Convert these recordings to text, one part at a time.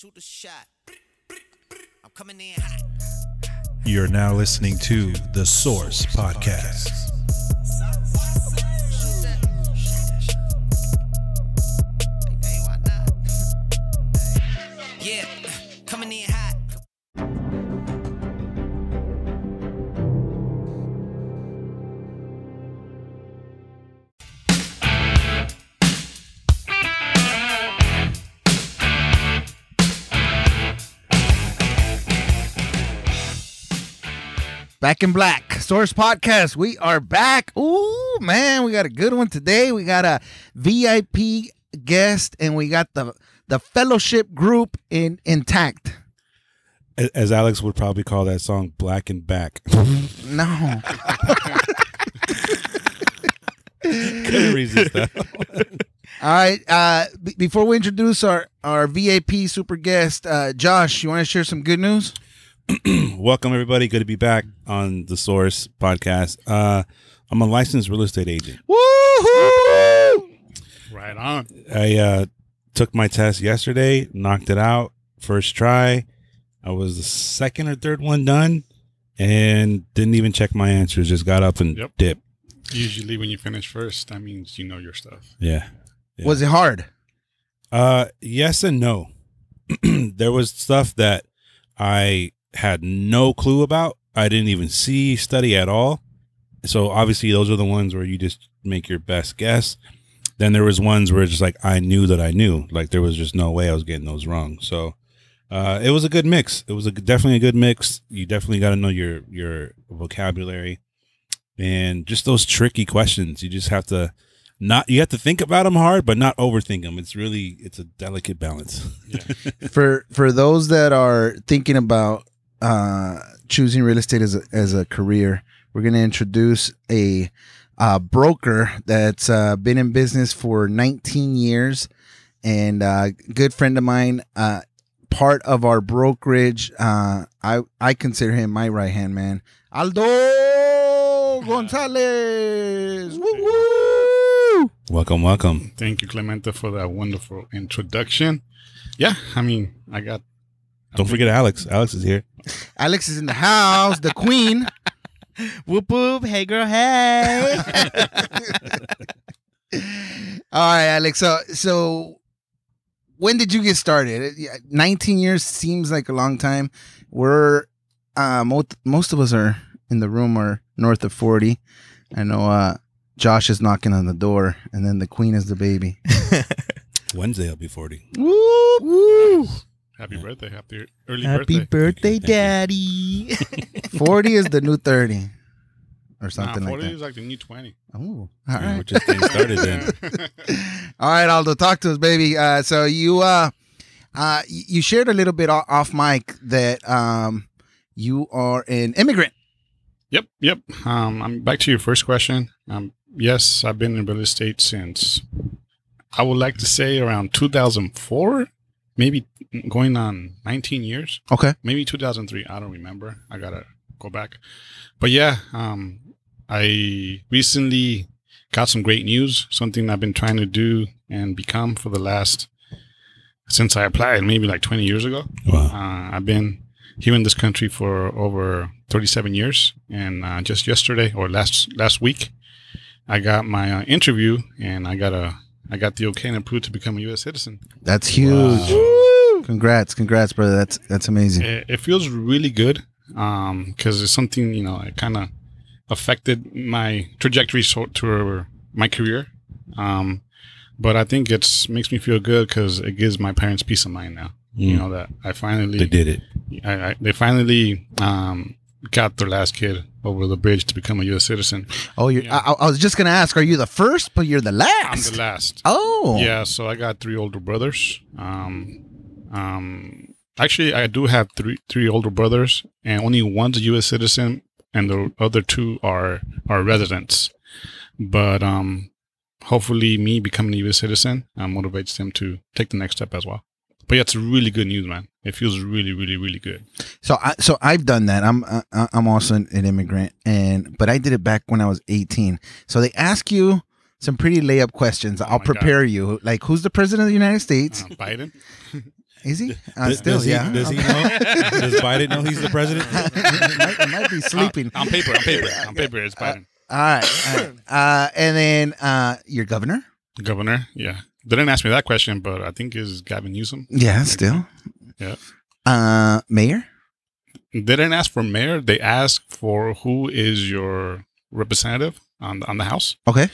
Shoot shot. I'm coming in. You're now listening to the Source Podcast. Back in Black Source Podcast. We are back. Ooh, man, we got a good one today. We got a VIP guest, and we got the the fellowship group in intact. As Alex would probably call that song, Black and Back. No, Couldn't resist that. all right. Uh, b- before we introduce our our VIP super guest, uh, Josh, you want to share some good news? Welcome, everybody. Good to be back on the Source podcast. Uh, I'm a licensed real estate agent. Woohoo! Right on. I uh, took my test yesterday, knocked it out first try. I was the second or third one done, and didn't even check my answers. Just got up and Yep. dipped. Usually, when you finish first, that means you know your stuff. Yeah. Yeah. Was it hard? Uh, yes and no. there was stuff that I had no clue about. I didn't even see, study at all. So obviously, those are the ones where you just make your best guess. Then there was ones where it's just like I knew that I knew, like there was just no way I was getting those wrong. So uh, it was a good mix. It was a, definitely a good mix. You definitely got to know your your vocabulary and just those tricky questions. You just have to not you have to think about them hard, but not overthink them. It's really it's a delicate balance. for for those that are thinking about uh, choosing real estate as a, as a career, we're going to introduce a uh, broker that's uh, been in business for 19 years and uh, good friend of mine. Uh, part of our brokerage, uh, I I consider him my right hand man, Aldo Gonzalez. Woo woo! Welcome, welcome. Thank you, Clemente, for that wonderful introduction. Yeah, I mean, I got. Don't forget Alex. Alex is here. Alex is in the house, the queen. Whoop whoop. Hey girl. Hey. All right, Alex. So, so when did you get started? 19 years seems like a long time. We're uh, most most of us are in the room are north of 40. I know uh, Josh is knocking on the door, and then the queen is the baby. Wednesday I'll be forty. Woo, woo. Happy birthday. Happy early Happy birthday. birthday, daddy. 40 is the new 30, or something Nah, something 40 like is like the new 20. that. Oh, all Yeah, right. we're just getting started then. All right, Aldo, talk to us, baby. Uh, so you uh, uh, you shared a little bit off mic that um, you are an immigrant. Yep, yep. Um, I'm back to your first question. Um, yes, I've been in real estate since I would like to say around 2004, maybe going on 19 years, Okay. maybe 2003. I don't remember. I gotta go back. But yeah, um, I recently got some great news. Something I've been trying to do and become for the last since I applied, maybe like 20 years ago. Wow. Uh, I've been here in this country for over 37 years, and uh, just yesterday or last last week, I got my uh, interview, and I got a I got the okay and approved to become a U.S. citizen. That's huge. Congrats, congrats, brother. That's that's amazing. It, it feels really good because it's something you know it kind of affected my trajectory so, to my career. Um, but I think it's makes me feel good because it gives my parents peace of mind now. You Mm. know that I finally They did it. I, I, they finally um, got their last kid over the bridge to become a U.S. citizen. Oh, you. Yeah. I, I was just gonna ask, are you the first? But you're the last. I'm last. the last. Oh, Yeah, so I got three older brothers. Um, um, actually, I do have three three older brothers, and only one's a U.S. citizen, and the other two are are residents. But um, hopefully, me becoming a U.S. citizen uh, motivates them to take the next step as well. But yeah, it's really good news, man. It feels really, really, really good. So I so I've done that. I'm uh, I'm also an, an immigrant, and but I did it back when I was 18. So they ask you some pretty layup questions. I'll Oh God. prepare you. Like, who's the president of the United States? Uh, Biden. Is he? Uh, Does- still, does he, yeah. Does he know? does Biden know he's the president? he, might, he might be sleeping. on paper, on paper, on paper, it's Biden. all right. All right. Uh, and then uh, your governor? Governor, yeah. They didn't ask me that question, but I think is Gavin Newsom. Yeah, still. Yeah. Uh, mayor? They didn't ask for mayor. They asked for who is your representative on on the House. Okay.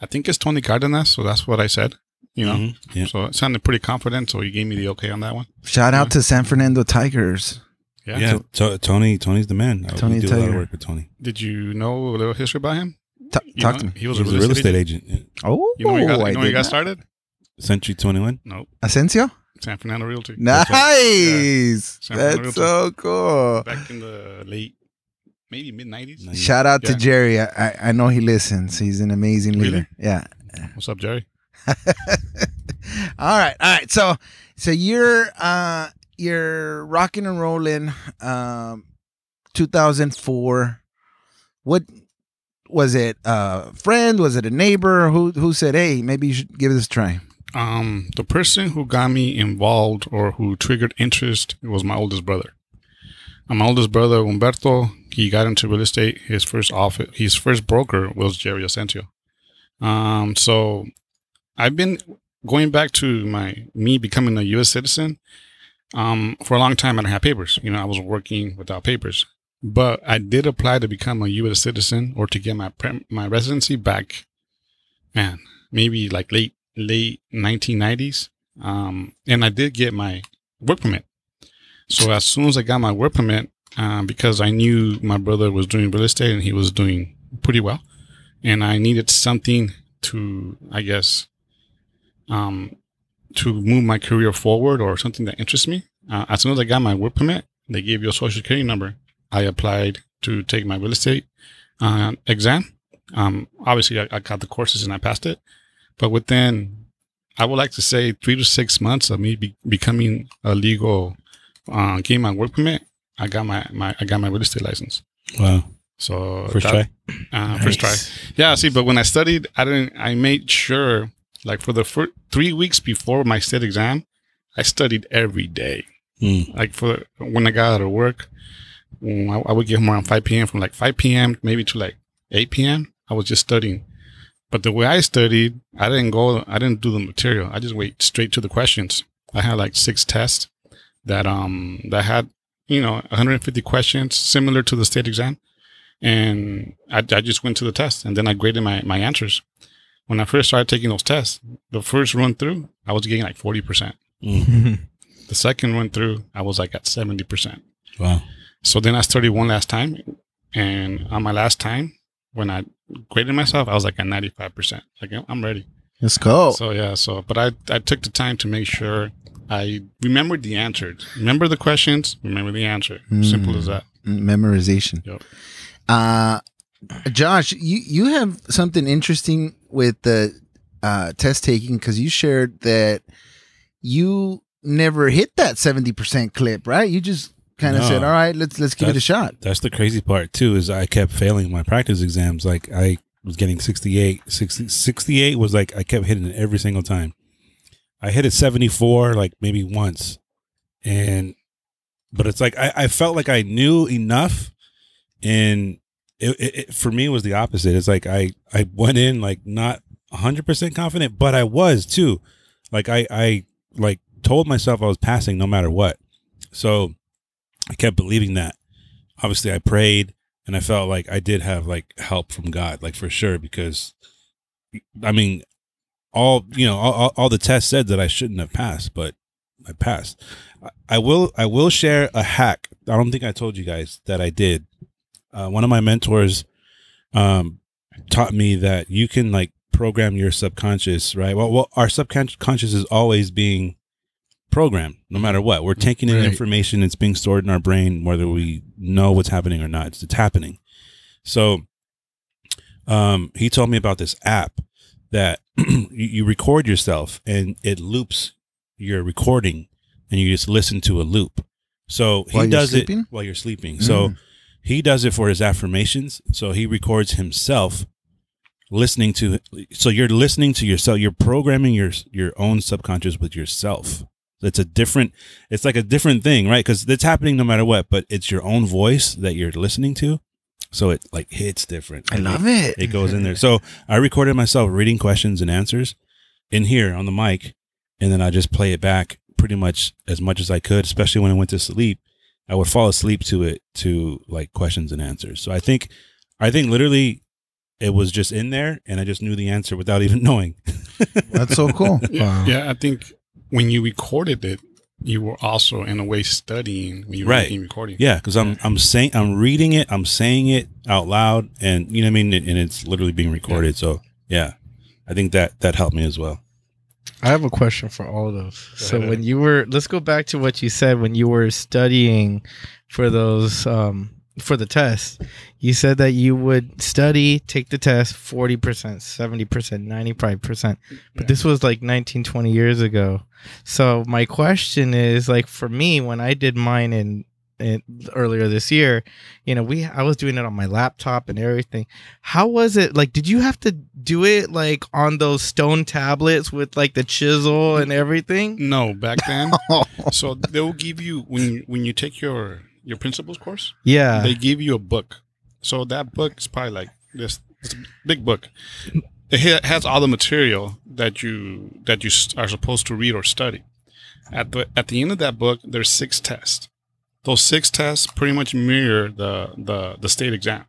I think it's Tony Cardenas, so that's what I said. You know, Mhm. Yeah. so it sounded pretty confident. So he gave me the okay on that one. Shout out to San Fernando Tigers. Yeah. Yeah, So To- Tony. Tony's the man. Tony we do a lot of work with Tony. did you know a little history about him? Ta- You talk know, to me. He was He a was real, estate, agent. agent. Oh, You know, he got, you know, he did got started. Century Twenty One. No, Asensio? San Fernando Realty. Nice. San Fernando That's so cool. Back in the late, maybe mid nineties. Shout out to Jerry. I, I I know he listens. He's an amazing leader. Really? Yeah. What's up, Jerry? all right. All right. So so you're uh you're rocking and rolling um 2004. What was it a friend? Was it a neighbor who who said, "Hey, maybe you should give this a try"? Um, the person who got me involved or who triggered interest was my oldest brother. My oldest brother Humberto, he got into real estate. His first office, his first broker was Jerry Asensio. Um, so I've been going back to my me becoming a U.S. citizen. Um, for a long time, I didn't have papers. You know, I was working without papers, but I did apply to become a U.S. citizen or to get my my residency back. Man, maybe like late late 1990s. Um, and I did get my work permit. So as soon as I got my work permit, um, because I knew my brother was doing real estate and he was doing pretty well, and I needed something to, I guess, um, to move my career forward or something that interests me. Uh, as soon as I got my work permit, they gave you a social security number. I applied to take my real estate uh, exam. Um, obviously, I, I got the courses and I passed it. But within, I would like to say three to six months of me be, becoming a legal, uh, getting my work permit, I got my, my I got my real estate license. Wow. So First that- try. uh, first try. Yeah. See, but when I studied, I didn't. I made sure, like for the first three weeks before my state exam, I studied every day. Mm. Like for when I got out of work, mm, I, I would get home around 5 p.m. From like 5 p.m. maybe to like 8 p.m. I was just studying. But the way I studied, I didn't go. I didn't do the material. I just went straight to the questions. I had like six tests that um that had you know 150 questions similar to the state exam, and I, I just went to the test and then I graded my my answers. When I first started taking those tests, the first run through, I was getting like 40 percent. Mm. The second run through, I was like at 70 percent. Wow. So then I studied one last time, and on my last time, when I graded myself, I was like at ninety five percent. Like I'm ready. Let's go. So yeah. So, but I I took the time to make sure I remembered the answers. Remember the questions. Remember the answer. Simple as that. Memorization. Yep. Uh, Josh, you you have something interesting with the uh, test taking because you shared that you never hit that seventy percent clip, right? You just kind of No. said, "All right, let's let's give it a shot." That's the crazy part too. Is I kept failing my practice exams. Like I was getting 68, 60, 68 was like I kept hitting it every single time. I hit it seventy four like maybe once, and but it's like I, I felt like I knew enough, and it, it, it for me was the opposite. It's like I I went in like not hundred percent confident, but I was too. Like I I like told myself I was passing no matter what. So I kept believing that. Obviously, I prayed and I felt like I did have like help from God, like for sure, because I mean, all you know, all, all, all the tests said that I shouldn't have passed, but I passed. I- I will, I will share a hack. I don't think I told you guys that I did. Uh, one of my mentors um, taught me that you can like program your subconscious, right? Well, well, our subconscious is always being programmed, no matter what. We're taking in Right. information; it's being stored in our brain, whether we know what's happening or not. It's, it's happening. So, um, he told me about this app that you, you record yourself and it loops your recording, and you just listen to a loop. So he While does it while you're sleeping. So Mm. He does it for his affirmations. So he records himself listening to. So you're listening to yourself. You're programming your your own subconscious with yourself. It's a different. It's like a different thing, right? Because it's happening no matter what, but it's your own voice that you're listening to, so it like hits different. I love it. It goes in there. So I recorded myself reading questions and answers in here on the mic, and then I just play it back pretty much as much as I could, especially when I went to sleep. I would fall asleep to it to like questions and answers. So I think, I think literally, it was just in there, and I just knew the answer without even knowing. That's so cool. Yeah, yeah, I think when you recorded it, you were also in a way studying when you were Right. making recording. Yeah, because I'm I'm saying I'm reading it, I'm saying it out loud, and you know what I mean, and it's literally being recorded. So yeah, I think that that helped me as well. I have a question for all of those. So when you were, let's go back to what you said when you were studying for those um, for the test. You said that you would study, take the test, forty percent, seventy percent, ninety five percent. But this was like 19, 20 years ago. So my question is, like, for me, when I did mine in, in earlier this year, you know, we I was doing it on my laptop and everything. How was it? Like, did you have to do it like on those stone tablets with like the chisel and everything? No, back then. so they will give you when you, when you take your your principles course, Yeah. they give you a book. So that book is probably like this, this big book. It has all the material that you that you are supposed to read or study. At the at the end of that book, there's six tests. Those six tests pretty much mirror the the the state exam.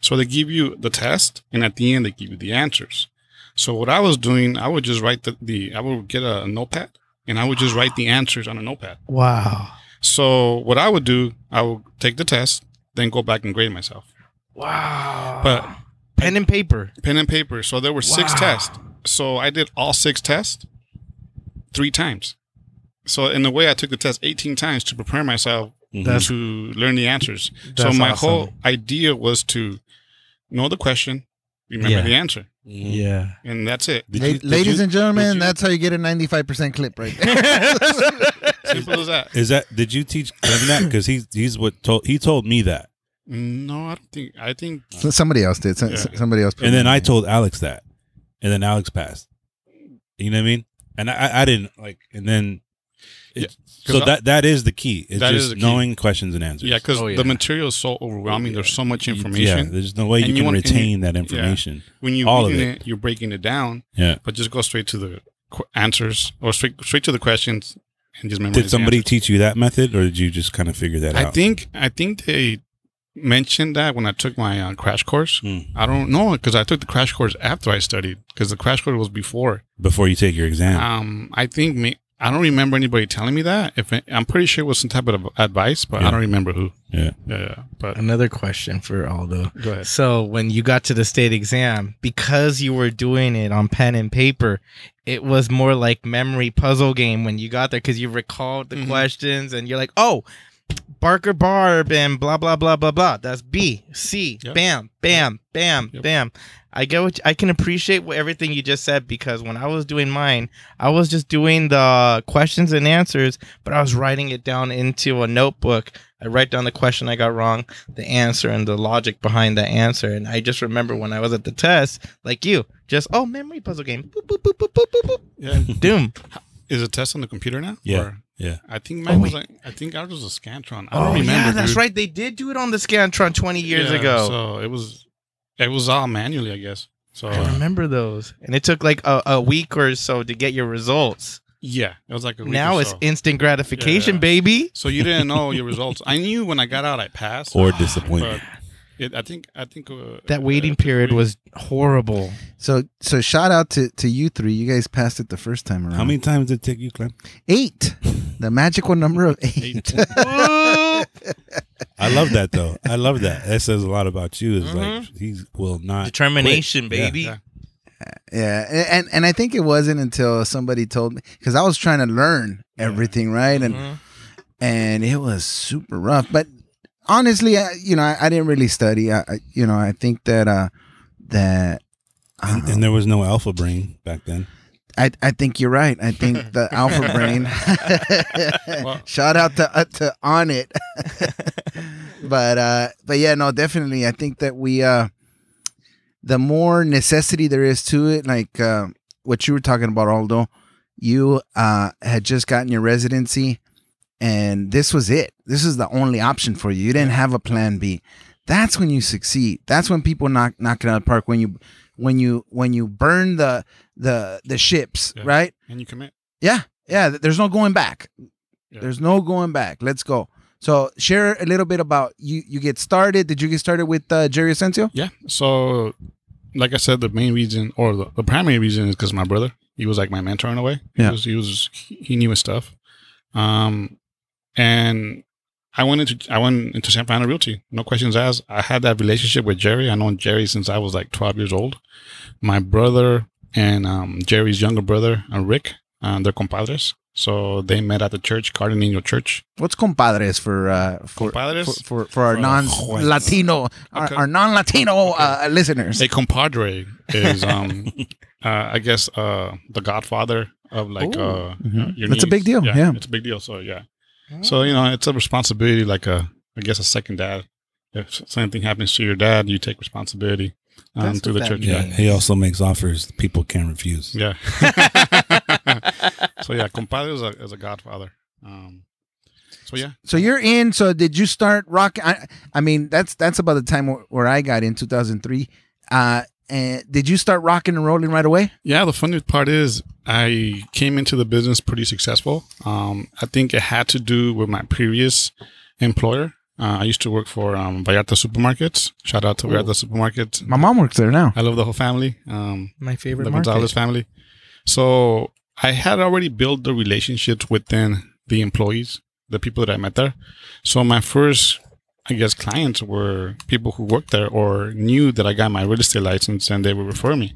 So they give you the test, and at the end they give you the answers. So what I was doing, I would just write the, the I would get a notepad, and I would just write the answers on a notepad. wow. So what I would do, I would take the test, then go back and grade myself. Wow. But pen and paper. pen and paper. So there were six Wow. tests. So I did all six tests three times. So in a way, I took the test 18 times to prepare myself That's- to learn the answers. so my awesome. whole idea was to know the question, remember Yeah. the answer, mm-hmm. Yeah. and that's it. La- you- ladies you- and gentlemen, you- that's how you get a 95% clip right there. Simple as that. Is that did you teach Kevin that? Because he's he's what told he told me that, No, I don't think. I think So somebody else did. So- Yeah. Somebody else. and then I told Alex that, and then Alex passed. You know what I mean? And I I didn't like, and then it, Yeah, so 'cause I- that that is the key. It's That is just the key. knowing questions and answers. yeah, because Oh, yeah. the material is so overwhelming. There's so much information. yeah, information. there's no way And you you can want- and you- retain that information. when you're all of reading it. it. you're breaking it down. Yeah. But just go straight to the qu- answers or straight straight to the questions and just memorize. Did somebody teach you that method, or did you just kind of figure that I out? think I think they mentioned that when I took my uh, crash course. Hmm. I don't know because I took the crash course after I studied because the crash course was before. before you take your exam. Um, I think me. I don't remember anybody telling me that. If it, I'm pretty sure it was some type of advice, but Yeah. I don't remember who. yeah. Yeah, yeah. But Another question for Aldo. go ahead. So when you got to the state exam, because you were doing it on pen and paper, it was more like memory puzzle game when you got there because you recalled the Mhm. questions and you're like, oh, Barker Barb and blah blah blah blah blah. That's B C. Yep. Bam bam bam Yep. bam. I get what I can appreciate what everything you just said because when I was doing mine, I was just doing the questions and answers, but I was writing it down into a notebook. I write down the question I got wrong, the answer, and the logic behind the answer. And I just remember when I was at the test, like you, just oh memory puzzle game, boop boop boop boop boop boop, boop. Yeah. doom. Is it test on the computer now? Yeah. Or- Yeah. I think mine Oh, was. wait. Like, I think ours was a Scantron. I Oh don't remember. yeah, that's dude. right. They did do it on the Scantron 20 years Yeah, ago. So it was. It was all manually, I guess. So I uh, remember those, and it took like a, a week or so to get your results. yeah, it was like a week now or it's so. instant gratification, Yeah. baby. So you didn't know your results. I knew when I got out, I passed. Or disappointment. But it, I think I think uh, That waiting uh, period we- was horrible. So so shout out to to you three. You guys passed it the first time around. How many times did it take you, Clem? Eight. The magical number of eight. Eight. I love that though. I love that. That says a lot about you. Is like Mhm. he will not Determination, quit. Baby. Yeah. Yeah, and and- and I think it wasn't until somebody told me because I was trying to learn everything right, and Mhm. and it was super rough. But honestly, I, you know, I, I didn't really study. I, I you know I think that uh that And, uh, and there was no alpha brain back then. I I think you're right. I think the alpha brain. Well- Shout out to uh, to Onnit. but uh but yeah, no, definitely. I think that we uh the more necessity there is to it, like uh, what you were talking about, Aldo, you uh, had just gotten your residency, and this was it. This is the only option for you. You didn't have a plan B. That's when you succeed. That's when people knock knock it out of the park. When you when you when you burn the the the ships, Yeah. right? And you commit. Yeah, yeah. There's no going back. Yeah. There's no going back. Let's go. So share a little bit about you. You get started. Did you get started with uh, Jerry Asensio? Yeah. So, like I said, the main reason or the, the primary reason is because my brother. He was like my mentor in a way. Yeah. He was. He, was, he knew his stuff. Um, and I went into I went into San Fernando Realty. No questions asked. I had that relationship with Jerry. I known Jerry since I was like 12 years old. My brother and um, Jerry's younger brother, uh, Rick, uh, they're compadres. So they met at the church, Guardian Angel Church. What's compadres for uh, for, Compadres? for for for our non. Latino our, Okay. our non Latino uh, listeners? A compadre is, um, uh, I guess, uh, the godfather of like, uh, Mhm. your That's a big deal, yeah. it's a big deal. So yeah, so you know, it's a responsibility, like a, I guess, a second dad. If something happens to your dad, you take responsibility um, through the church. Yeah, Yeah, he also makes offers people can't refuse. yeah. so yeah, compadre is a, is a godfather. Um, so yeah, So you're in. So did you start rock? I, I mean, that's that's about the time where, where I got in 2003. Uh, and did you start rocking and rolling right away? Yeah, the funny part is I came into the business pretty successful. Um, I think it had to do with my previous employer. Uh, I used to work for um, Vallarta Supermarkets. Shout out to Vallarta Supermarkets. My mom works there now. I love the whole family, um, My favorite the market. Gonzalez family. So I had already built the relationships within the employees, the people that I met there. So my first, I guess, clients were people who worked there or knew that I got my real estate license and they would refer me.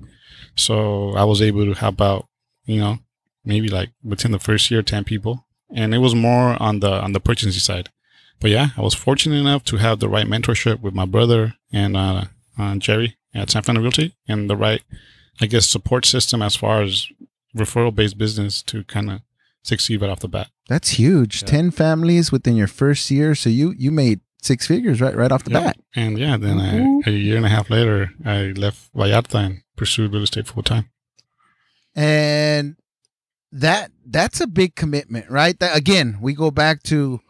So I was able to help out, you know, maybe like within the first year, 10 people. And it was more on the, on the purchasing side. But yeah, I was fortunate enough to have the right mentorship with my brother and, uh, uh Jerry at San Fernando Realty and the right, I guess, support system as far as referral based business to kind of succeed right off the bat. That's huge. Yeah. Ten families within your first year. So you you made six figures right right off the Yeah. bat. And yeah, then I, a year and a half later, I left Vallarta and pursued real estate full time. and that that's a big commitment right that, again we go back to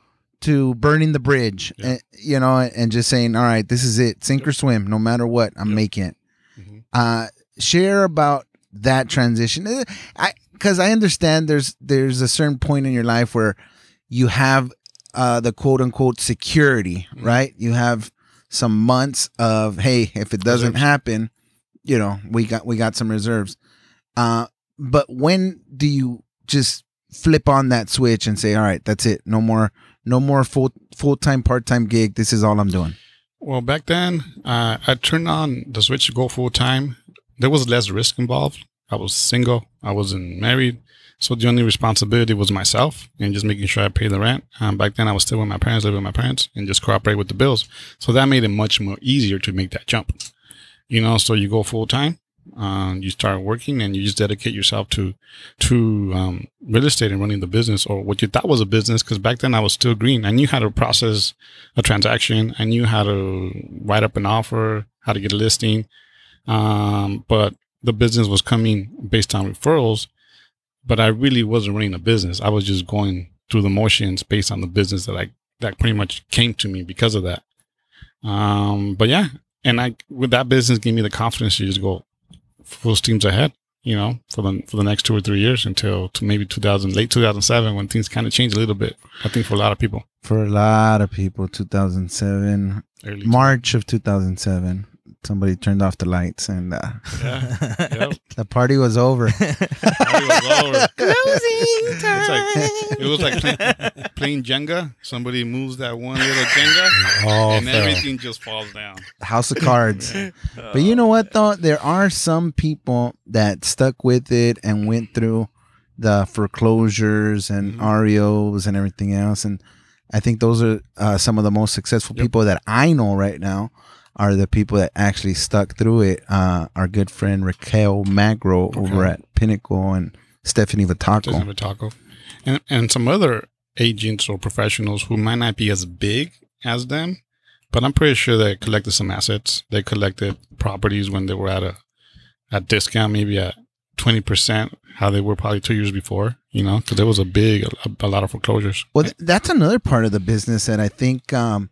to burning the bridge Yeah. uh, you know and just saying all right this is it sink or swim no matter what i'm Yep. making it Mhm. uh share about that transition Uh, i because i understand there's there's a certain point in your life where you have uh the quote unquote security Mhm. right you have some months of hey if it doesn't Reserves. happen you know we got we got some reserves uh but when do you just flip on that switch and say all right that's it no more no more full full-time part-time gig this is all i'm doing Well, back then, uh, I turned on the switch to go full time. There was less risk involved. I was single. I wasn't married. So the only responsibility was myself and just making sure I paid the rent. Um, back then, I was still with my parents, living with my parents, and just cooperate with the bills. So that made it much more easier to make that jump. You know, so you go full time, um, you start working, and you just dedicate yourself to to um, real estate and running the business or what you thought was a business. Because back then, I was still green. I knew how to process a transaction. I knew how to write up an offer, how to get a listing. Um, but the business was coming based on referrals, but I really wasn't running a business. I was just going through the motions based on the business that I that pretty much came to me because of that. Um, but yeah, and I with that business gave me the confidence to just go full steams ahead. You know, for the for the next two or three years until to maybe 2000, late 2007, when things kind of changed a little bit. I think for a lot of people, for a lot of people 2007 early march of 2007 somebody turned off the lights and uh, Yeah. Yep. the party was over Party was over. Closing time. like, it was like playing, playing Jenga. Somebody moves that one little Jenga, All and fell. everything just falls down. house of cards but you know what though there are some people that stuck with it and went through the foreclosures and Mhm. REOs and everything else and I think those are uh, some of the most successful Yep. people that I know right now are the people that actually stuck through it. Uh, our good friend Raquel Magro over at Pinnacle and Stephanie Vitaco. Just have and and some other agents or professionals who might not be as big as them, but I'm pretty sure they collected some assets. They collected properties when they were at a at discount, maybe at twenty percent how they were probably two years before. You know, because there was a big a, a lot of foreclosures. Well, that's another part of the business that I think um,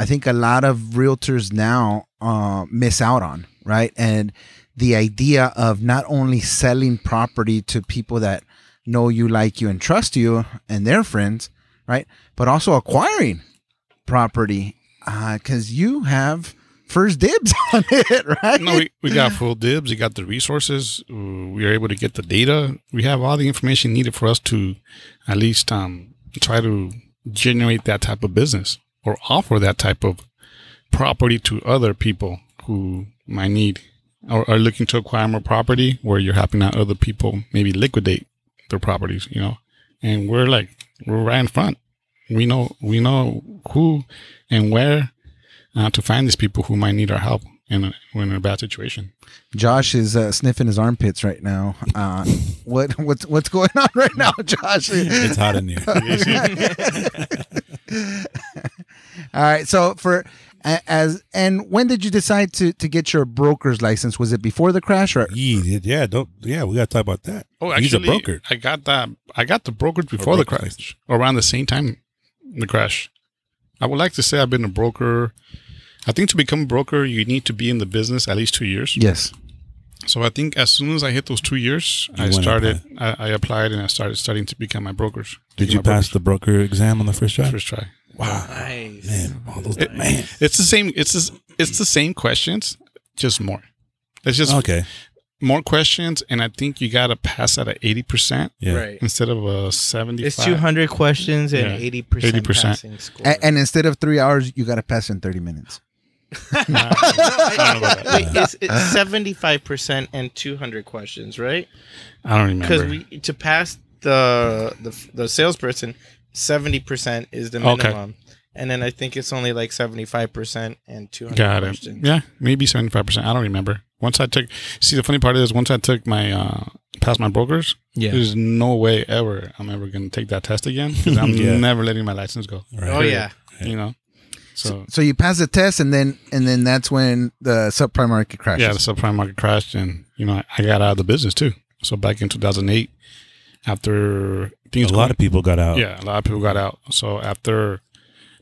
I think a lot of realtors now uh, miss out on, right? And the idea of not only selling property to people that know you, like you, and trust you, and their friends, right? But also acquiring property because you have first dibs on it, right? no, we, we got full dibs. We got the resources. uh, We are able to get the data. We have all the information needed for us to at least um, try to generate that type of business or offer that type of property to other people who might need or are looking to acquire more property where you're helping out other people maybe liquidate their properties, you know. And we're like, we're right in front. We know, we know who and where uh, to find these people who might need our help in a, when in a bad situation. Josh is uh, sniffing his armpits right now. Uh, what what's what's going on right now, Josh? It's hot in here. All right. So for as and when did you decide to to get your broker's license? Was it before the crash or yeah, yeah, don't yeah, we gotta talk about that. Oh, He's actually, a broker. I got that. I got the brokerage before the broker's crash, around the same time the crash. I would like to say I've been a broker. I think to become a broker, you need to be in the business at least two years. yes? So I think as soon as I hit those two years, You I started. I, I applied and I started studying to become my brokers. Did you pass brokers. the broker exam on the first try? first try? Wow, Nice. man, all those It- man. It's the same. It's just, it's the same questions, just more. It's just Okay, more questions, and I think you got to pass at a eighty percent yeah, Right. instead of uh, a seventy. It's 200 questions and Yeah. 80% 80%. passing score. A- and instead of three hours, you got to pass in thirty minutes. I don't know about that. Wait, it's, it's 75% and 200 questions, right? I don't remember Because we to pass the the the salesperson, 70% is the Okay. minimum. And then I think it's only like 75% and 200 Got it. questions. Yeah, maybe seventy five percent. I don't remember. Once I took, see, the funny part is once I took my uh past my brokers, Yeah. there's no way ever I'm ever gonna take that test again because I'm Yeah. never letting my license go. right. Oh yeah. You know. So, So you pass the test, and then and then that's when the subprime market crashes. yeah, the subprime market crashed, and you know I, I got out of the business too. So back in 2008, after A things lot of people got out. yeah, a lot of people got out. So after,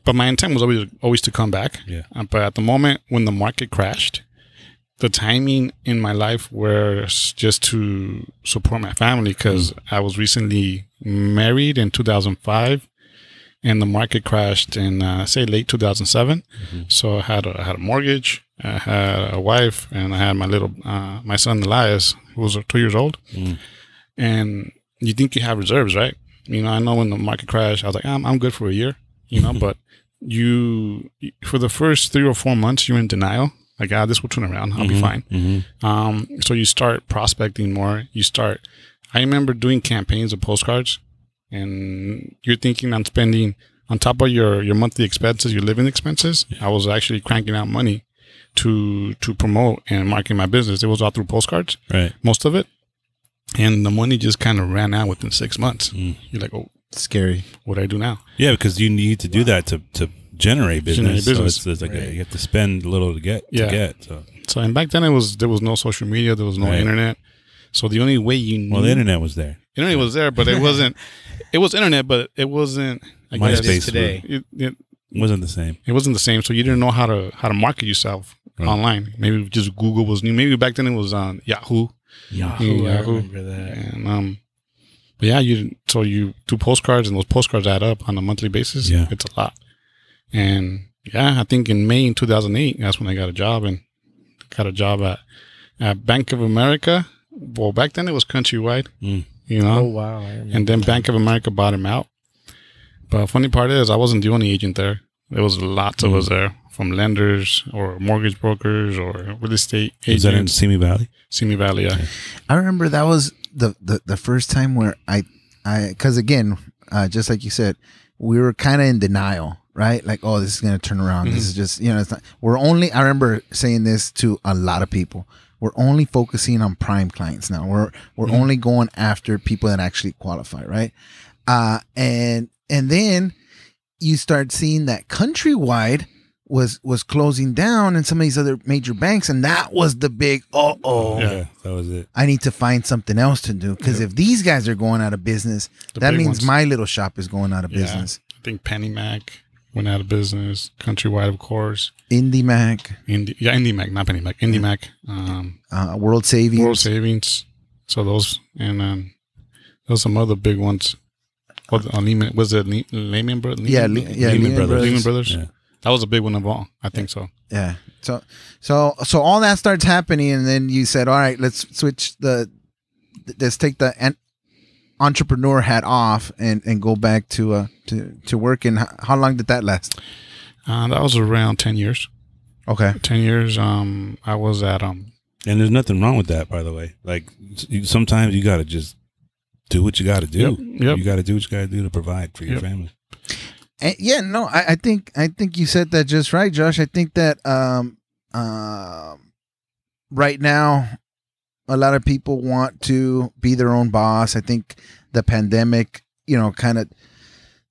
but my intent was always always to come back. Yeah. Uh, but at the moment when the market crashed, the timing in my life was just to support my family because I was recently married in 2005, and the market crashed in uh, say late 2007. So I had a, I had a mortgage, I had a wife, and I had my little uh, my son Elias, who was two years old, Mm. and you think you have reserves, right? You know, I know when the market crashed, I was like, I'm, I'm good for a year, you know, but you, for the first three or four months, you're in denial. Like, ah, this will turn around. I'll be fine. hmm Um, so you start prospecting more. You start, I remember doing campaigns of postcards and you're thinking on spending on top of your, your monthly expenses, your living expenses. I was actually cranking out money to, to promote and market my business. It was all through postcards Right. most of it. And the money just kind of ran out within six months. Mm. You're like, oh, Scary. what do I do now? Yeah, because you need to do that to to generate business. Generate business. So it's, it's like a, you have to spend a little to get Yeah. to get. So So, and back then it was there was no social media, there was no Right. internet. So the only way you knew well, the internet was there. internet was there, but it wasn't. it was internet, but it wasn't. I guess, MySpace today. It, it, It wasn't the same. it wasn't the same. So you didn't know how to how to market yourself Right. online. Maybe just Google was new. Maybe back then it was on Yahoo. Yahoo, I remember that. And um, but yeah, you so you do postcards, and those postcards add up on a monthly basis. Yeah. it's a lot. And yeah, I think in May in 2008, that's when I got a job and got a job at at Bank of America. Well, back then it was countrywide, Mm. you know, Oh wow. And then Bank of America bought him out. But funny part is, I wasn't the only agent there. There was lots of us there, from lenders or mortgage brokers or real estate Was that in. Simi Valley? Simi Valley, yeah. I remember that was the the, the first time where I I because again, uh, just like you said, we were kind of in denial, right? Like, oh, this is gonna turn around. This is just you know, it's not. We're only. I remember saying this to a lot of people. We're only focusing on prime clients now. We're we're only going after people that actually qualify, right? Uh, and and then you start seeing that countrywide was was closing down and some of these other major banks and that was the big uh oh Yeah, that was it. I need to find something else to do because if these guys are going out of business, The that means ones. my little shop is going out of Yeah. business. I think PennyMac went out of business. Countrywide, of course. IndyMac, Indie, yeah, IndyMac, not PennyMac. Indie Mac. Um, uh, World Savings, World Savings. So those and um, there's some other big ones. What uh, Lehman was it? Le- Lehman Brothers. Yeah, Le- yeah, Lehman Lehman Brothers. Brothers. Lehman Brothers. Yeah. That was a big one of all. I think so. Yeah. So so so all that starts happening, and then you said, "All right, let's switch the, let's take the en- entrepreneur hat off and and go back to uh to to working." How, how long did that last? Uh, that was around ten years. Okay. Ten years. Um, I was at um. And there's nothing wrong with that, by the way. Like sometimes you got to just do what you got to do. Yep, yep. You got to do what you got to do to provide for your Yep. family. And yeah, no, I, I think I think you said that just right, Josh. I think that um um right now a lot of people want to be their own boss. I think the pandemic, you know, kind of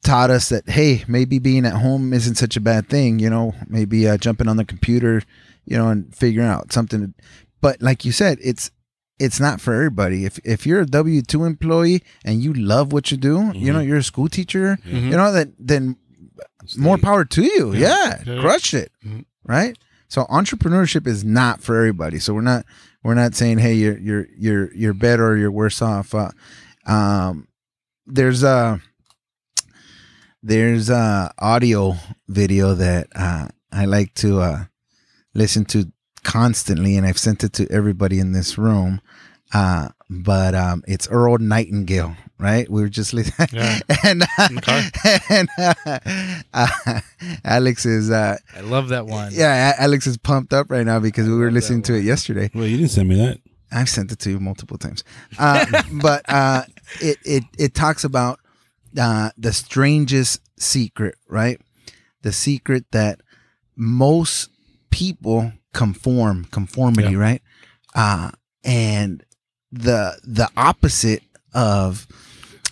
taught us that hey, maybe being at home isn't such a bad thing. You know, maybe uh, jumping on the computer, you know, and figuring out something. But like you said, it's it's not for everybody. If if you're a W two employee and you love what you do, you know, you're a school teacher, Mhm. you know that then more power to you. Yeah. Yeah, crush it, Mhm. right? So entrepreneurship is not for everybody. So we're not we're not saying hey you're you're you're you're better or you're worse off. Uh, um, there's a there's a audio video that uh, I like to uh, listen to constantly, and I've sent it to everybody in this room. Uh, but um, it's Earl Nightingale, right? We were just listening, Yeah. and uh, In and uh, uh, Alex is uh, I love that one. yeah, Alex is pumped up right now because we were listening to it yesterday. Well, you didn't send me that. I've sent it to you multiple times. Uh, but uh, it, it it talks about uh, the strangest secret, right? The secret that most people conform, conformity, Yeah. right? Uh, and the the opposite of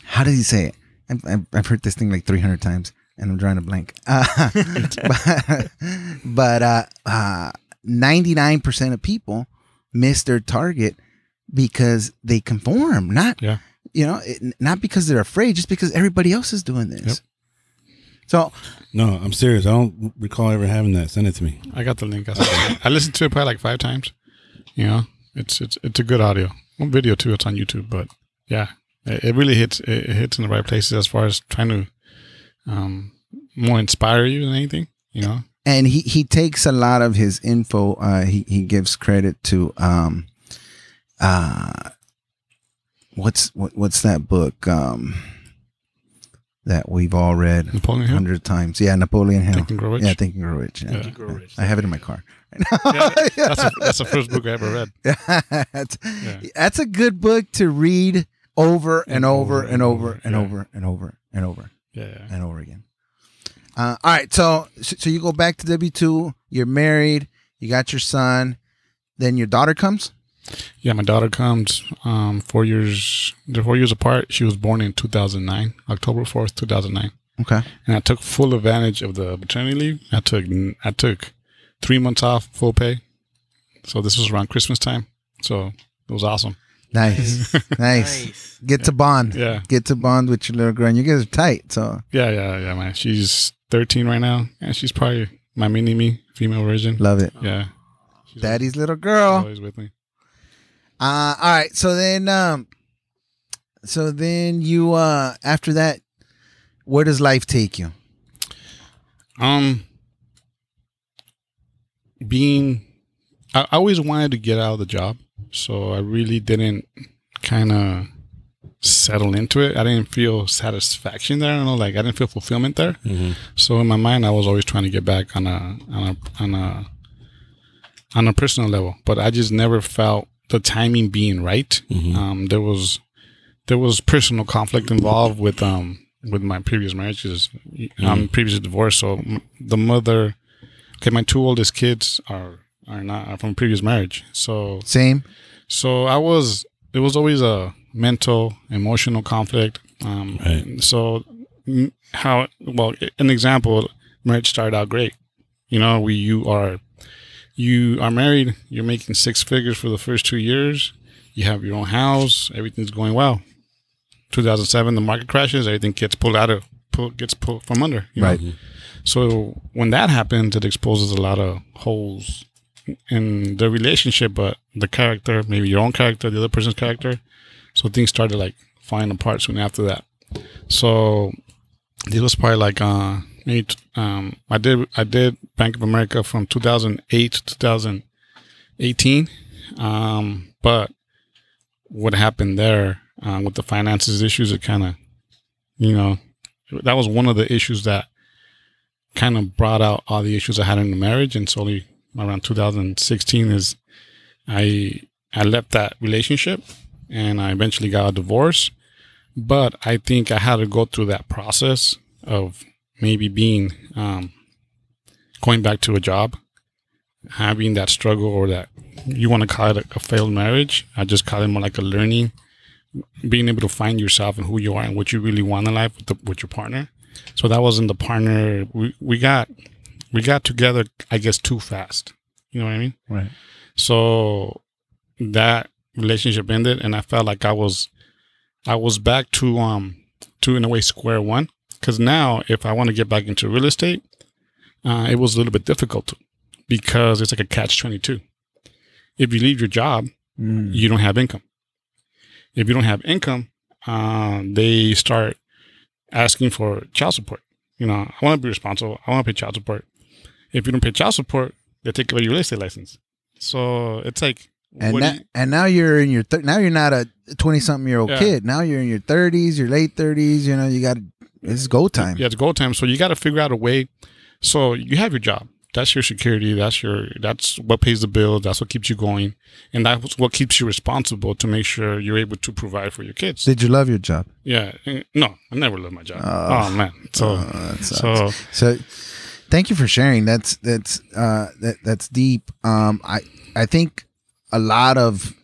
how does he say it? I've, I've, I've heard this thing like 300 times and I'm drawing a blank. Uh, but but uh, uh, 99% of people miss their target because they conform, not Yeah. you know, it, not because they're afraid, just because everybody else is doing this. So No, I'm serious. I don't recall ever having that. Send it to me. I got the link. I, I listened to it probably like five times. You know, it's it's it's a good audio. Well, video too. It's on YouTube, but yeah, it, it really hits it, it hits in the right places as far as trying to um more inspire you than anything. You know, and he he takes a lot of his info. Uh, he he gives credit to um, uh, what's what, what's that book um, that we've all read a Napoleon hundred times? Yeah, Napoleon Hill. Think and Grow Rich. Yeah, Think and Grow Rich. Yeah. Yeah. Think and Grow Rich. I have it in my car. Yeah, that's a, that's the first book I ever read. that's, that's a good book to read over and over and over and yeah. over and over and over Yeah, yeah. and over again. Uh, all right, so so you go back to W two. You're married. You got your son. Then your daughter comes. Yeah, my daughter comes um four years. They're four years apart. She was born in 2009, October 4th, 2009. Okay. and I took full advantage of the maternity leave. I took I took three months off, full pay. So this was around Christmas time. So it was awesome. Nice, nice. Get to bond. Yeah, Get to bond with your little girl. And you guys are tight. So yeah, yeah, yeah, man. She's 13 right now, and she's probably my mini me, female version. love it. Yeah, she's Daddy's little girl. always with me. Uh, all right. So then, um, so then you, uh, after that, where does life take you? Um, being, I, always wanted to get out of the job, so I really didn't kind of settle into it. I didn't feel satisfaction there. I don't know, like I didn't feel fulfillment there. Mm-hmm. So in my mind, I was always trying to get back on a on a on a on a personal level, but I just never felt the timing being right. Mhm. Um, there was there was personal conflict involved with um with my previous marriages, um, previous divorce. So m- the mother, okay, my two oldest kids are are not are from previous marriage. So Same. so I was it was always a mental emotional conflict. Um, Right. So mm, how well an example marriage started out great. You know, we you are you are married. You're making six figures for the first two years. You have your own house. Everything's going well. 2007, the market crashes. Everything gets pulled out of pull, gets pulled from under. you know? So when that happens, it exposes a lot of holes in the relationship, but the character, maybe your own character, the other person's character. So things started like falling apart soon after that. So this was probably like uh maybe um I did I did Bank of America from 2008 to 2018. Um, but what happened there uh, with the finances issues, it kind of, you know, that was one of the issues that kind of brought out all the issues I had in the marriage. And slowly around 2016 is I I left that relationship and I eventually got a divorce. But I think I had to go through that process of maybe being um, going back to a job, having that struggle or that you want to call it a, failed marriage. I just call it more like a learning, being able to find yourself and who you are and what you really want in life with, the, with your partner. So that wasn't the partner we, we got. We got together, I guess, too fast. You know what I mean? Right. So that relationship ended, and I felt like I was, I was back to um to in a way square one. Because now, if I want to get back into real estate, uh, it was a little bit difficult because it's like a catch twenty two. If you leave your job, Mm. you don't have income. If you don't have income, uh, they start asking for child support. You know, I want to be responsible. I want to pay child support. If you don't pay child support, they take away your real estate license. So it's like, And do you- and now you're in your now you're not a twenty something year old Yeah. kid. Now you're in your thirties, your late thirties. You know, you got it's go time. yeah, it's go time. So you got to figure out a way. So you have your job. That's your security. That's your. That's what pays the bill. That's what keeps you going, and that's what keeps you responsible to make sure you're able to provide for your kids. Did you love your job? Yeah. No, I never loved my job. Oh. oh man. So Oh, so So, thank you for sharing. That's that's uh that that's deep. Um, I I think a lot of,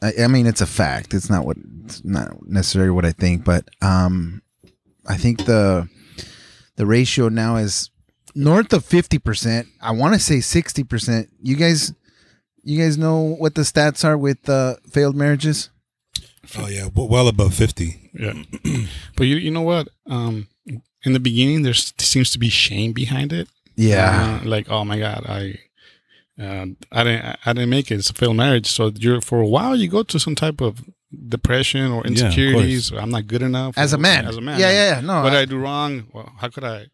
I, I mean, it's a fact. It's not what it's not necessarily what I think, but um, I think the the ratio now is north of fifty percent. I want to say sixty percent. You guys, you guys know what the stats are with uh, failed marriages? Oh yeah, w- well above fifty. Yeah. but you you know what? Um in the beginning there seems to be shame behind it. Yeah, Uh, like, oh my god, I uh, I didn't I didn't make it. It's a failed marriage. So you're for a while you go to some type of depression or Yeah, of insecurities. I'm not good enough. as a man. As a man. Yeah, yeah, yeah. No, What I- I do wrong? Well, how could I?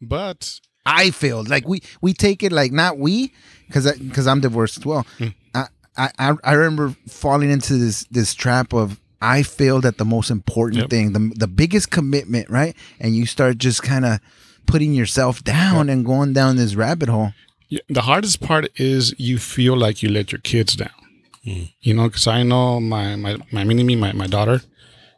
But I failed. Like we we take it like not we because because I'm divorced as well. Hmm. I, I I I remember falling into this this trap of I failed at the most important Yep. thing, the the biggest commitment, right? And you start just kind of putting yourself down and going down this rabbit hole. Yeah, the hardest part is you feel like you let your kids down. You know, because I know my my my mini me, my my daughter,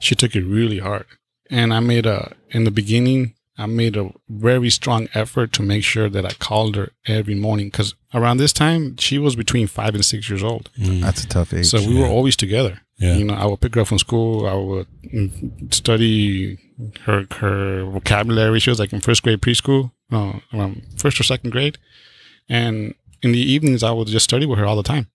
she took it really hard, and I made a in the beginning. I made a very strong effort to make sure that I called her every morning because around this time she was between five and six years old. That's a tough age. So we were always together. Yeah. You know, I would pick her up from school. I would mm, study her her vocabulary. She was like in first grade preschool, uh, around first or second grade. And in the evenings, I would just study with her all the time.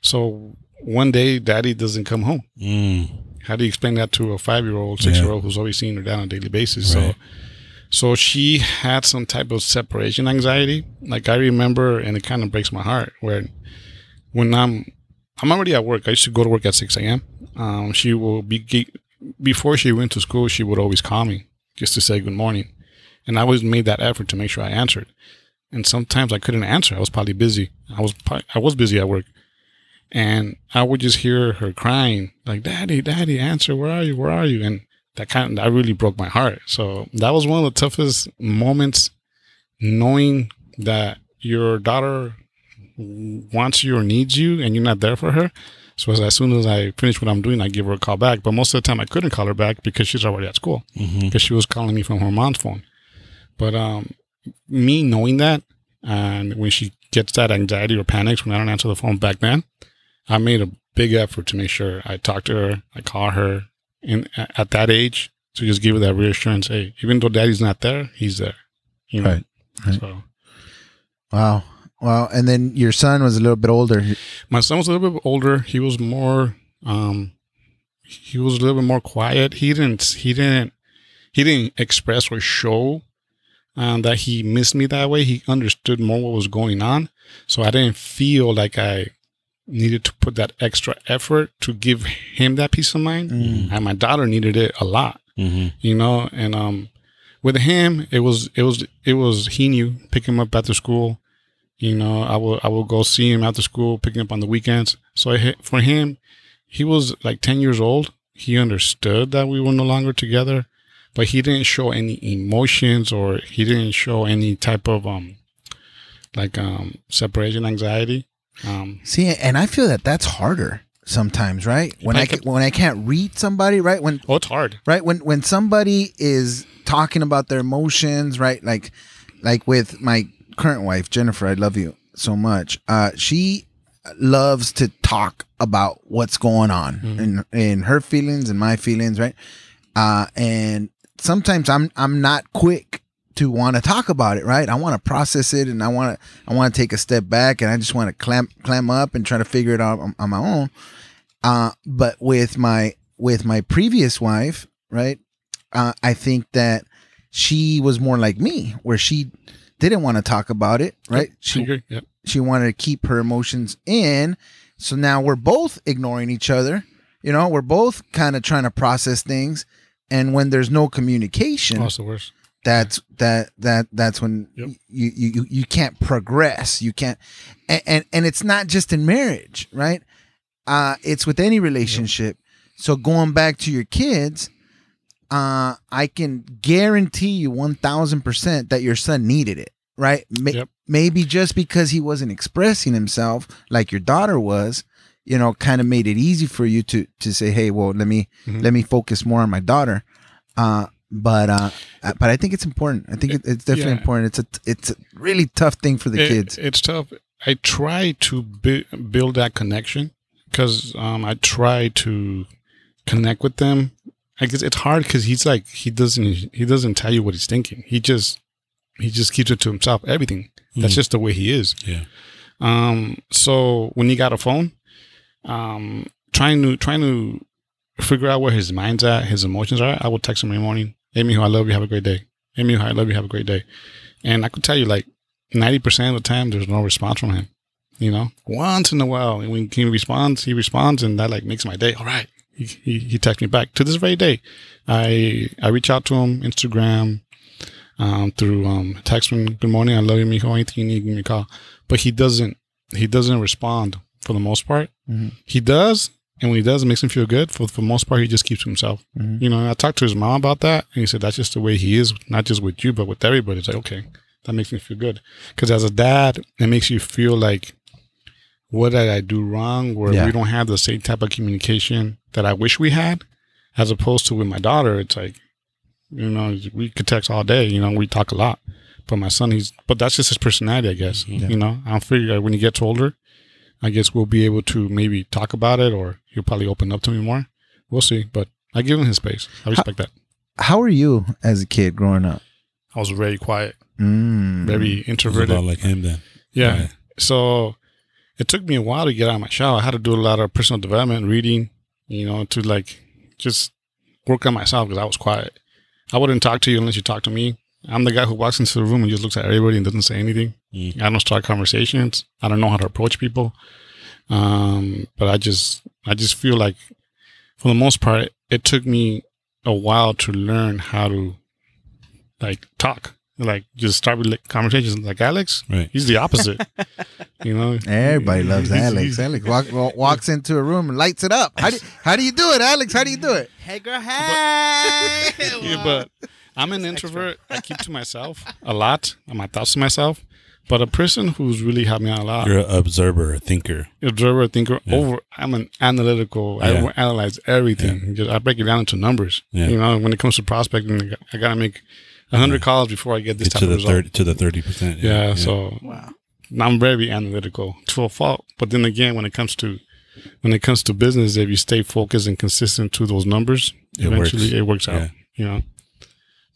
So one day, daddy doesn't come home. Mm. How do you explain that to a five year old, six year old who's always seeing her dad on a daily basis? Right. So, so she had some type of separation anxiety. Like I remember, and it kind of breaks my heart where when I'm I'm already at work. I used to go to work at six a.m. Um, she will be before she went to school. She would always call me just to say good morning, and I always made that effort to make sure I answered. And sometimes I couldn't answer. I was probably busy. I was I was busy at work, and I would just hear her crying like, "Daddy, Daddy, answer! Where are you? Where are you?" And that kind of, that really broke my heart. So that was one of the toughest moments, knowing that your daughter wants you or needs you and you're not there for her. So as, as soon as I finish what I'm doing, I give her a call back. But most of the time, I couldn't call her back because she's already at school hmm because she was calling me from her mom's phone. But um, me knowing that, and when she gets that anxiety or panics when I don't answer the phone back then, I made a big effort to make sure I talk to her, I call her, in at that age to just give her that reassurance. Hey, even though daddy's not there, he's there. You know. Right, right. So Wow. Wow. And then your son was a little bit older. My son was a little bit older. He was more um he was a little bit more quiet. He didn't he didn't he didn't express or show um, that he missed me that way. He understood more what was going on. So I didn't feel like I needed to put that extra effort to give him that peace of mind. And my daughter needed it a lot Mm-hmm. you know? And um with him it was it was it was he knew pick him up after school you know? I will i will go see him after school pick him up on the weekends. So I, for him he was like 10 years old. He understood that we were no longer together but he didn't show any emotions or he didn't show any type of um like um separation anxiety um See, and I feel that that's harder sometimes, right? When I can- when I can't read somebody, right? When oh it's hard right when when somebody is talking about their emotions, right? Like like with my current wife, Jennifer, I love you so much. Uh she loves to talk about what's going on in in her feelings and my feelings, right? Uh and sometimes I'm I'm not quick to want to talk about it, right? I want to process it and I want to I want to take a step back and I just want to clamp clam up and try to figure it out on, on my own. Uh but with my with my previous wife, right? Uh I think that she was more like me where she didn't want to talk about it, right? I She. Yep. she wanted to keep her emotions in. So now we're both ignoring each other. You know, we're both kind of trying to process things. And when there's no communication, Oh, it's the worst. That's that that that's when Yep. you, you you you can't progress. You can't, and, and and it's not just in marriage, right? Uh, it's with any relationship. So going back to your kids, uh, I can guarantee you one thousand percent that your son needed it, right? Ma- Yep. Maybe just because he wasn't expressing himself like your daughter was, you know, kind of made it easy for you to to say, hey, well, let me Mhm. let me focus more on my daughter. Uh, but uh, but I think it's important. I think it, it's definitely Yeah. important. It's a it's a really tough thing for the It- kids. It's tough. I try to bu- build that connection because um, I try to connect with them. I guess it's hard because he's like he doesn't he doesn't tell you what he's thinking. He just he just keeps it to himself. Everything. That's Mhm. just the way he is. Yeah. Um. So when he got a phone, um, trying to trying to figure out where his mind's at, his emotions are. I would text him every morning. Hey, mijo, I love you. Have a great day. Hey, mijo, I love you. Have a great day. And I could tell you, like ninety percent of the time, there's no response from him. You know, once in a while, and when he responds, he responds, and that like makes my day. All right, he he, he texts me back to this very day. I I reach out to him Instagram, um, through um text him, good morning, I love you, mijo. Anything you need, give me a call. But he doesn't he doesn't respond for the most part. Mhm. He does, and when he does, it makes him feel good. For for the most part, he just keeps to himself. Mhm. You know, I talked to his mom about that, and he said that's just the way he is, not just with you, but with everybody. It's like okay, that makes me feel good. Because as a dad, it makes you feel like, what did I do wrong? Where Yeah. we don't have the same type of communication that I wish we had, as opposed to with my daughter. It's like, you know, we could text all day. You know, we talk a lot. But my son, he's, but that's just his personality, I guess. You know, I figure when he gets older, I guess we'll be able to maybe talk about it, or he'll probably open up to me more. We'll see. But I give him his space. I respect that. How are you as a kid growing up? I was very quiet, Mm. very introverted. lot like him then. Yeah. Right. So it took me a while to get out of my shell. I had to do a lot of personal development, reading, you know, to like just work on myself because I was quiet. I wouldn't talk to you unless you talk to me. I'm the guy who walks into the room and just looks at everybody and doesn't say anything. Mm. I don't start conversations. I don't know how to approach people. Um, but I just, I just feel like, for the most part, it took me a while to learn how to, like, talk, like, just start with like, conversations. Like Alex, Right. he's the opposite. you know, Everybody loves He's- Alex. he's- Alex walk, wa- walks into a room and lights it up. How do how do you do it, Alex? How do you do it? Hey girl, hey. Yeah, but I'm an introvert. I keep to myself a lot. and My thoughts to myself. But a person who's really helped me out a lot, You're an observer, a thinker. observer, a thinker. Yeah. Over, I'm an analytical. Yeah. I analyze everything. Just, I break it down into numbers. Yeah. You know, when it comes to prospecting, I gotta make hundred calls before I get this Get type to of the result. thirty to the thirty percent. Yeah, so wow. I'm very analytical to a fault. But then again, when it comes to when it comes to business, if you stay focused and consistent to those numbers, It eventually works. it works out. Yeah. You know.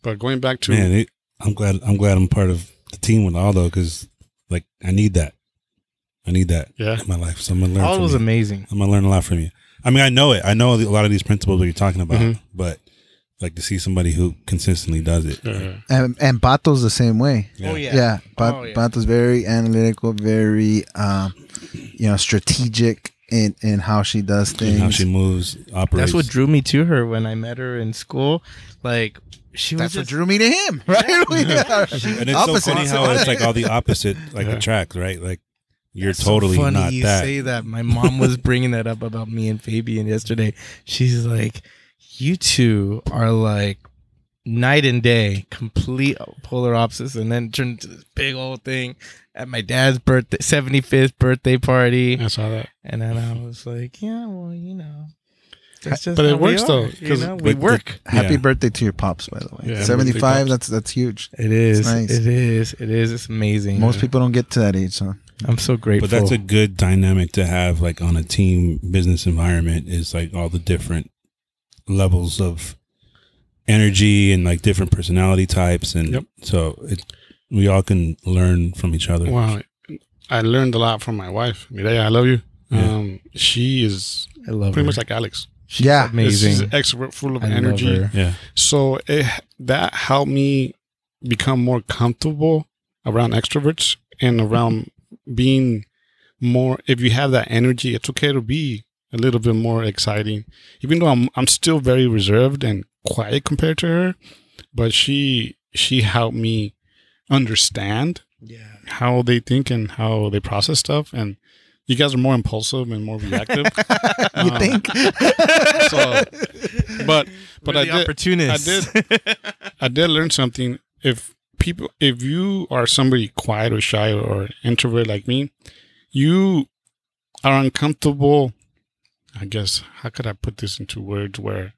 But going back to man, it, I'm glad I'm glad I'm part of the team with Aldo because Like I need that. I need that Yeah. in my life. So I'm gonna learn. All from was you. amazing. I'm gonna learn a lot from you. I mean, I know it. I know a lot of these principles that you're talking about, Mhm. but like to see somebody who consistently does it. Yeah. And and Pato's the same way. Oh Yeah. yeah. Yeah, Pat, Oh, yeah. Pato's very analytical, very um, you know, strategic in in how she does And things. how she moves, operates. That's what drew me to her when I met her in school. Like she was That's what just drew me to him, right? We are and it's opposite. so funny how it's like all the opposite, like Yeah. attract, right? Like you're That's so totally funny not you that. say that. My mom was bringing that up about me and Fabian yesterday. She's like, "You two are like night and day, complete polar opposites." And then turned into this big old thing at my dad's birthday, seventy fifth birthday party. I saw that. And then I was like, "Yeah, well, you know." That's just But it how we works, are, though, You 'cause- know, we but the- work. Happy Yeah. birthday to your pops, by the way. Yeah, Seventy five. That's that's huge. It is. nice. It is. It is. It's amazing. Most people don't get to that age, so I'm so grateful. But that's a good dynamic to have, like on a team business environment, is like all the different levels of energy and like different personality types, and Yep. so it we all can learn from each other. Wow. I learned a lot from my wife. Mireya, I love you. Yeah. Um, she is I love pretty her. much like Alex. She's Yeah. amazing. She's an extrovert, full of I love energy. her. Yeah, So it, that helped me become more comfortable around extroverts and around being more. If you have that energy, it's okay to be a little bit more exciting. Even though I'm I'm still very reserved and quiet compared to her, but she she helped me understand Yeah. how they think and how they process stuff and. You guys are more impulsive and more reactive. you Um, think? so, but but We're I the did opportunists. I did learn something. If people, if you are somebody quiet or shy or introvert like me, you are uncomfortable. I guess how could I put this into words where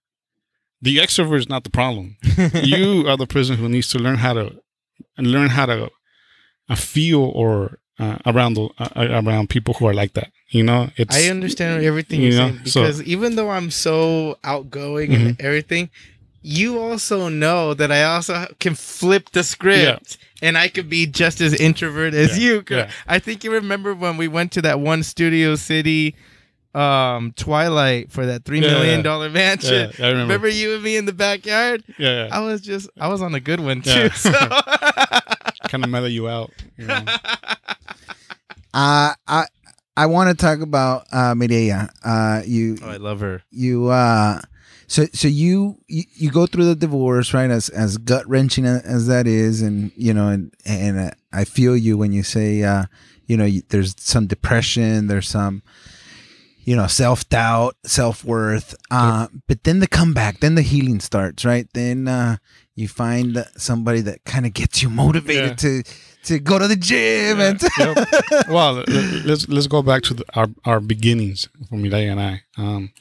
the extrovert is not the problem. you are the person who needs to learn how to and learn how to uh, feel or uh, around the uh, around people who are like that. You know, it's I understand everything You know, saying so- because even though I'm so outgoing and everything, you also know that I also can flip the script and I could be just as introvert as Yeah, you. yeah. I think you remember when we went to that one Studio City um Twilight for that three Yeah, million yeah. mansion. Yeah, I remember. Remember you and me in the backyard? yeah, I was just I was on a good one too. Yeah. So kind of mellow you out. You know? Uh, I I want to talk about uh, Mireya. Uh, you Oh, I love her. you uh, so so you, you you go through the divorce right as as gut wrenching as that is, and you know, and and uh, I feel you when you say uh, you know, you, there's some depression, there's some you know self doubt, self worth, uh, but then the comeback, then the healing starts, right? Then uh, you find somebody that kind of gets you motivated Yeah. to to go to the gym and Yep. well, let's let's go back to the, our our beginnings for Mireya and I. Um,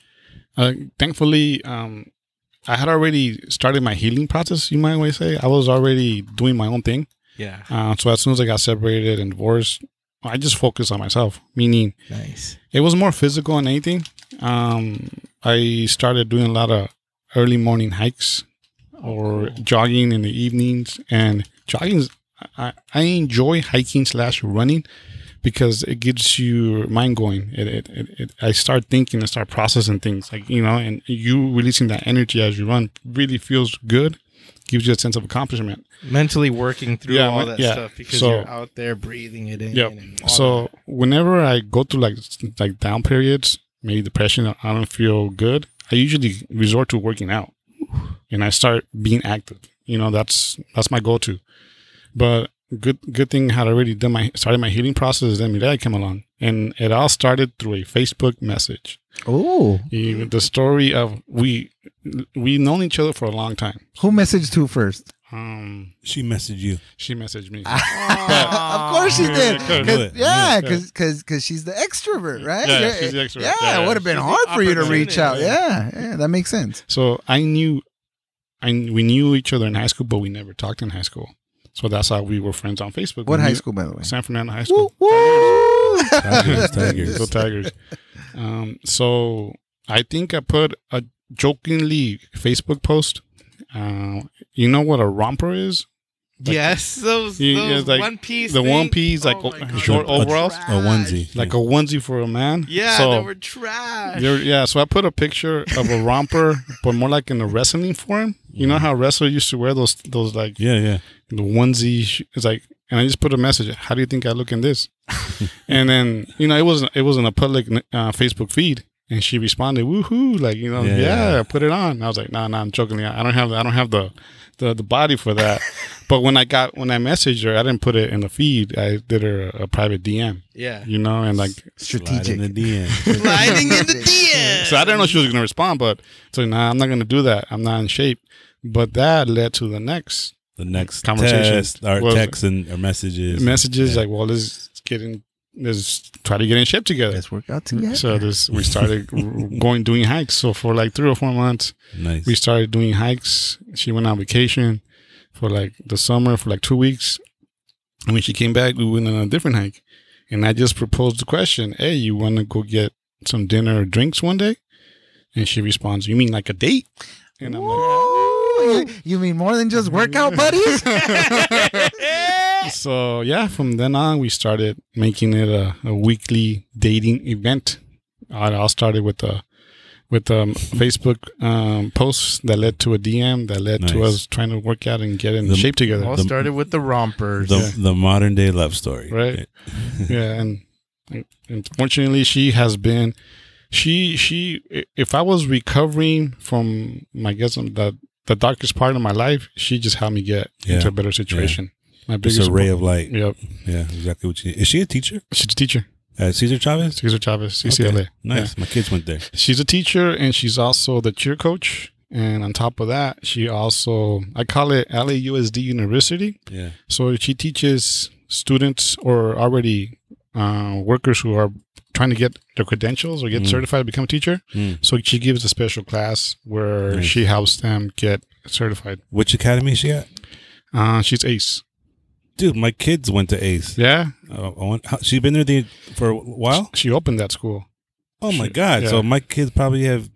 uh, thankfully, um, I had already started my healing process. You might want to say I was already doing my own thing. Yeah. Uh, so as soon as I got separated and divorced, I just focused on myself. Meaning, Nice. it was more physical than anything. Um, I started doing a lot of early morning hikes or jogging in the evenings. And jogging, I, I enjoy hiking slash running because it gets your mind going. It, it, it, it, I start thinking and start processing things like, you know, and you releasing that energy as you run really feels good, gives you a sense of accomplishment. mentally working through Yeah, all that yeah. stuff because So- you're out there breathing it in. Yep. and So that. whenever I go through like like down periods, maybe depression, I don't feel good. I usually resort to working out, and I start being active. You know, that's that's my go-to. But good good thing I had already done my started my healing process. Then Mireya came along, and it all started through a Facebook message. oh, the story of we we known each other for a long time. who messaged who first? Um, she messaged you. she messaged me. of course she did. Yeah, good. 'Cause- yeah, Yeah. because because she's the extrovert, right? Yeah, she's the extrovert. Yeah, Yeah, it would have been hard for you to reach out. opportunist. Yeah, yeah, that makes sense. So I knew, I we knew each other in high school, but we never talked in high school. So that's how we were friends on Facebook. What We high school, by the way? San Fernando High Woo, School. woo. Tigers, Tigers. Go Tigers. Um, so I think I put a jokingly Facebook post. Uh, you know what a romper is? Yes, those, You- those it's like one piece. the one piece, like Oh God. short A- overalls, a onesie, like a onesie for a man. Yeah, so they were trash. Yeah, so I put a picture of a romper, but more like in a wrestling form. You know how wrestlers used to wear those those like yeah, yeah. the onesie. sh- It's like, and I just put a message. How do you think I look in this? and then you know it wasn't it wasn't a public uh, Facebook feed, and she responded, "Woohoo!" Like you know, Yeah, yeah, yeah. put it on. I was like, "Nah, nah, I'm joking. I don't have I don't have the the, the body for that." but when I got when I messaged her, I didn't put it in the feed. I did her a, a private DM. yeah. You know, and like Strategic. in the DM. Sliding in the DM. so I didn't know she was going to respond, but so nah, I'm not going to do that. I'm not in shape. But that led to the next The next Conversation test, or was- texts and or messages. messages Yeah. like, well, let's get in, let's try to get in shape together. Let's work out together. So this we started going doing hikes. So for like three or four months, nice. we started doing hikes. She went on vacation for like the summer for like two weeks, and when she came back, we went on a different hike. And I just proposed the question, "Hey, you want to go get some dinner or drinks one day?" And she responds, "You mean like a date?" And I'm like. You, you mean more than just workout buddies? so yeah, from then on, we started making it a, a weekly dating event. I all started with a with um, Facebook um, posts that led to a DM that led to us trying to work out and get in The- shape together. All The- started with the rompers. the Yeah. the modern day love story. Right. yeah, and unfortunately, she has been. She she. If I was recovering from my guess um, the the darkest part of my life, she just helped me get Yeah. into a better situation. My It's biggest a ray of light. Yep, Yeah, exactly what she is. She a teacher she's a teacher. at Cesar Chavez? Cesar Chavez, Okay, UCLA. Nice. My kids went there. She's a teacher and she's also the cheer coach. And on top of that, she also, I call it LAUSD University. Yeah. So she teaches students or already uh, workers who are trying to get their credentials or get Mm. certified to become a teacher. Mm. So she gives a special class where Nice. she helps them get certified. Which academy is she at? Uh, she's ace. Dude, my kids went to Ace. Yeah. Uh, how, she been there the, for a while? She opened that school. Oh my God. yeah. So my kids probably have,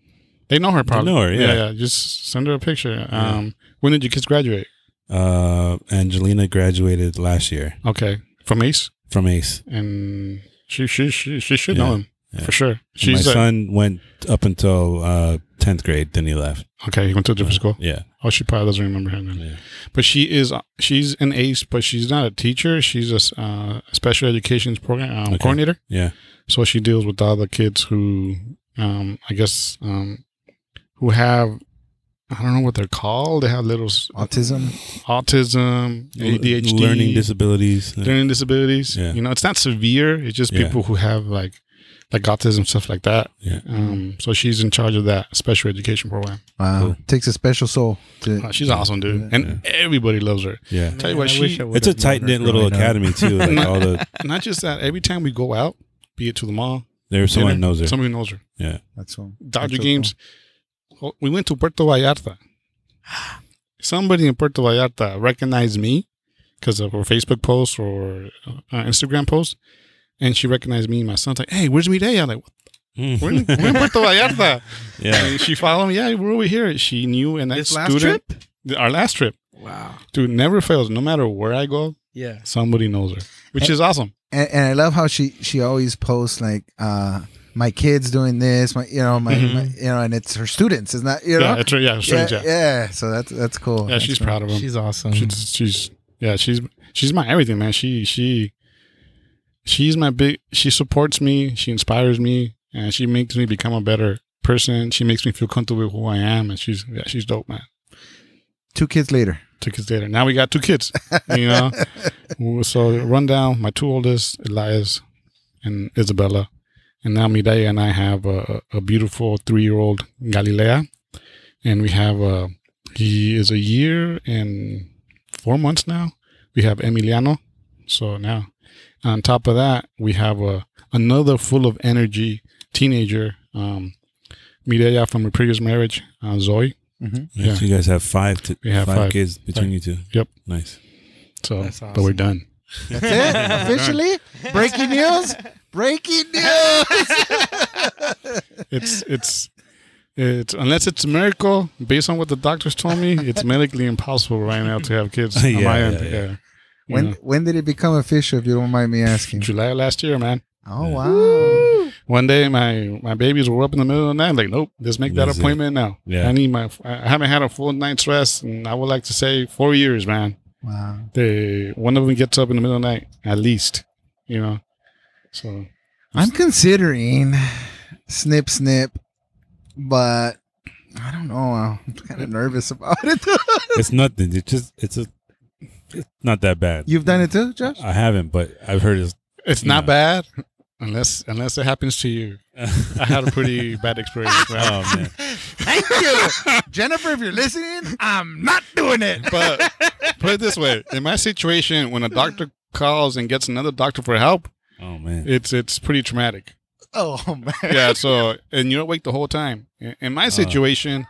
They know her probably. know her, yeah. yeah. Just send her a picture. Um, When did your kids graduate? uh, Angelina graduated last year Okay. From ace? from Ace. and she she she, she should Yeah, know him yeah. for sure. And my She's a- son went up until uh, 10th grade, then he left. okay. He went to a different school. Yeah. Oh, she probably doesn't remember him. Then. Yeah. But she is she's an ace, but she's not a teacher. She's a uh, special education program um, Okay. coordinator. Yeah. So she deals with all the kids who, um, I guess, um, who have. I don't know what they're called. They have little Autism. autism, ADHD, Learning disabilities. learning disabilities. Yeah. You know, it's not severe. It's just Yeah. people who have like like autism stuff like that. Yeah. Um, so she's in charge of that special education program. Wow. Cool. Takes a special soul. To, Uh, she's awesome, dude, and everybody loves her. Yeah. Tell you what, I she, it's a tight knit little growing up. academy too. Like all the Not just that. Every time we go out, be it to the mall, there's someone dinner, knows her. Somebody knows her. Yeah. That's all. Dodger That's games. Oh, We went to Puerto Vallarta. Somebody in Puerto Vallarta recognized me because of her Facebook post or uh, Instagram post, and she recognized me and my son's like, "Hey, where's Mireya?" I'm like, Mm. we're in, we're in Puerto Vallarta. yeah. And she followed me. Yeah, we're over here. She knew, and that This last trip? our last trip, Wow. dude, never fails. No matter where I go, Yeah. somebody knows her, which is awesome. and, and I love how she she always posts like uh my kids doing this, my you know my, Mhm. my you know, and it's her students, isn't that you know? Yeah, that's right. Yeah, yeah, strange, yeah. yeah. So that's that's cool. Yeah, That's she's cool. proud of him. She's awesome. She's, she's yeah, she's she's my everything, man. She she she's my big. She supports me. She inspires me, and she makes me become a better person. She makes me feel comfortable with who I am, and she's yeah, she's dope, man. Two kids later. Two kids later, now we got two kids. You know, so run down my two oldest, Elias and Isabella, and now Mireya and I have a, a beautiful three-year-old Galilea, and we have a he is a year and four months now. We have Emiliano, so now on top of that we have a another full of energy teenager, um, Mireya from a previous marriage, uh, Zoe. Yeah. So you guys have five to We have five, five. kids between Five. you two. Yep. Nice. So, That's but we're done. That's it. Officially, breaking news. Breaking news. it's it's It's unless it's a miracle, based on what the doctors told me, it's medically impossible right now to have kids. on Yeah, my yeah, end. yeah. Yeah. You When know, when did it become official? If you don't mind me asking. July last year, man. Oh wow. One day, my my babies were up in the middle of the night. Like, nope, let's make that That's it. appointment now. Yeah. I need my. I haven't had a full night's rest, and I would like to say four years, man. Wow. They one of them gets up in the middle of the night at least, you know. So I'm considering snip snip, but I don't know. I'm kind of nervous about it. It's nothing. It's just it's a it's not that bad. You've done it too, Josh? I haven't, but I've heard it's. it's not Yeah. bad unless unless it happens to you. I had a pretty bad experience, man. oh man, Thank you, Jennifer. If you're listening, I'm not doing it. But put it this way: in my situation, when a doctor calls and gets another doctor for help, oh man. it's it's pretty traumatic. Oh man. Yeah. So and you're awake the whole time. In in my uh. situation,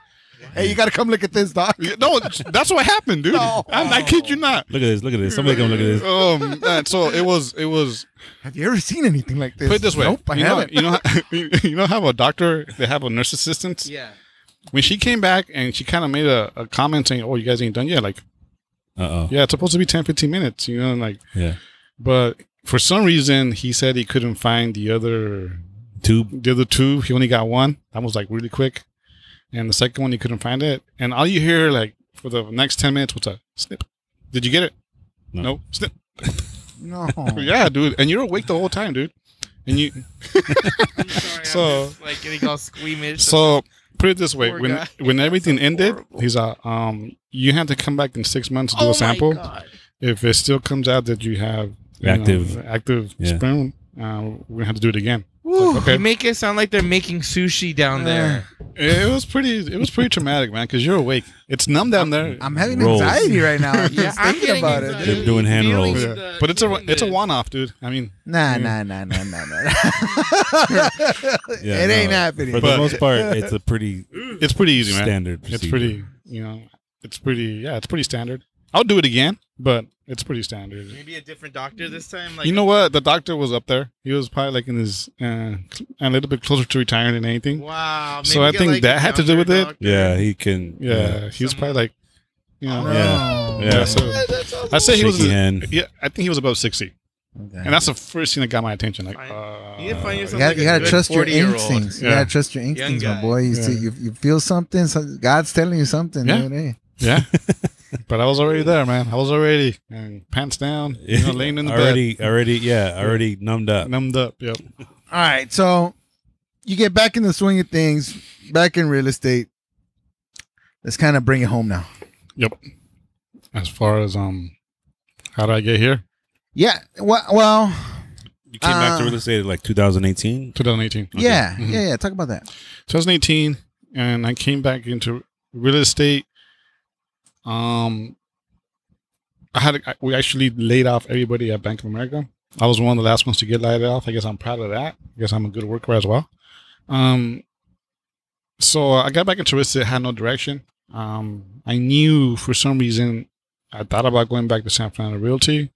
Hey, you got to come look at this, doc. no, that's what happened, dude. No. I'm, I kid you not. Look at this. Look at this. Somebody come look at this. Um, man, so it was it was Have you ever seen anything like this? put it this way. Nope, I you haven't. you know, how, you know how a doctor they have a nurse assistant. Yeah. When she came back and she kind of made a, a comment saying, "Oh, you guys ain't done yet." Like, Uh oh. yeah, it's supposed to be 10, 15 minutes. You know, like, Yeah. but for some reason he said he couldn't find the other Tube. the other two. He only got one. That was like really quick. And the second one he couldn't find it. And all you hear like for the next ten minutes was a snip. Did you get it? No. No. Snip. no. Yeah, dude. And you're awake the whole time, dude. And you I'm sorry. So- I'm just, like getting all squeamish. so put it this way, Poor when guy. when everything ended, horrible. he's uh um you have to come back in six months to do oh a sample. My God. If it still comes out that you have you Active. know, active Yeah. sperm, uh, we're gonna have to do it again. Woo. Okay. You make it sound like they're making sushi down there. It, it was pretty. It was pretty traumatic, man, because you're awake. It's numb down there. I'm having Rolls. anxiety right now. Yeah, Just I'm thinking about anxiety. it. They're doing hand Feeling rolls. Yeah. the- But it's a it's a one off, dude. I mean, Nah, Yeah. nah, nah, nah, nah, nah. Yeah, it ain't happening. For But- the most part, it's a pretty it's pretty easy, man. standard. Procedure. It's pretty, you know, it's pretty. Yeah, it's pretty standard. I'll do it again, but it's pretty standard. Maybe a different doctor this time. Like you know what? The doctor was up there. He was probably like in his uh, a little bit closer to retiring than anything. Wow. So I think like, that had to do with younger it. Yeah, he can. Yeah, he was probably like, you know, No. Yeah. yeah. So I say he was. Shaky hand. Yeah, I think he was about sixty, Okay. and that's the first thing that got my attention. Like, uh, You need to find You gotta, like you gotta trust your 40-year-old. instincts. You Yeah. gotta trust your instincts, my boy. You Yeah. see, you, you feel something. So God's telling you something. Yeah. dude, hey. Yeah. but I was already there, man. I was already and pants down, you know, laying in the bed. already, already, yeah, already numbed up. numbed up. Yep. All right, so you get back in the swing of things, back in real estate. Let's kind of bring it home now. Yep. As far as um, how did I get here? Yeah. Well, well You came back to Uh, real estate like 2018. 2018. Okay. yeah, Mhm. yeah, yeah. Talk about that. 2018, and I came back into real estate. Um, I had I, we actually laid off everybody at Bank of America. I was one of the last ones to get laid off. I guess I'm proud of that. I guess I'm a good worker as well. Um, so I got back into real estate, had no direction. Um, I knew for some reason I thought about going back to San Fernando Realty,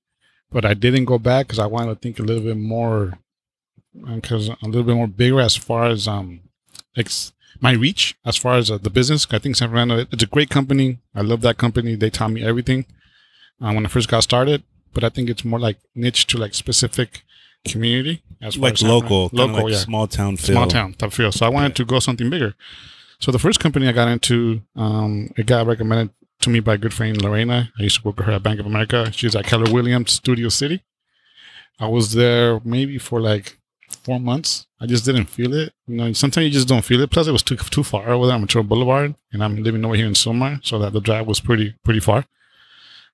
but I didn't go back because I wanted to think a little bit more, because a little bit more bigger as far as um, ex- my reach as far as uh, the business. I think San Fernando it's a great company. I love that company. They taught me everything uh, when I first got started. But I think it's more like niche to like specific community as far Like as local, local, like yeah small town feel. small town type feel. So I wanted to go something bigger. So the first company I got into, um, it got recommended to me by a good friend Lorena. I used to work with her at Bank of America. She's at Keller Williams Studio City. I was there maybe for like four months. I just didn't feel it. You know, sometimes you just don't feel it. Plus, it was too too far over there on Metro Boulevard, and I'm living over here in Sylmar, so that the drive was pretty pretty far.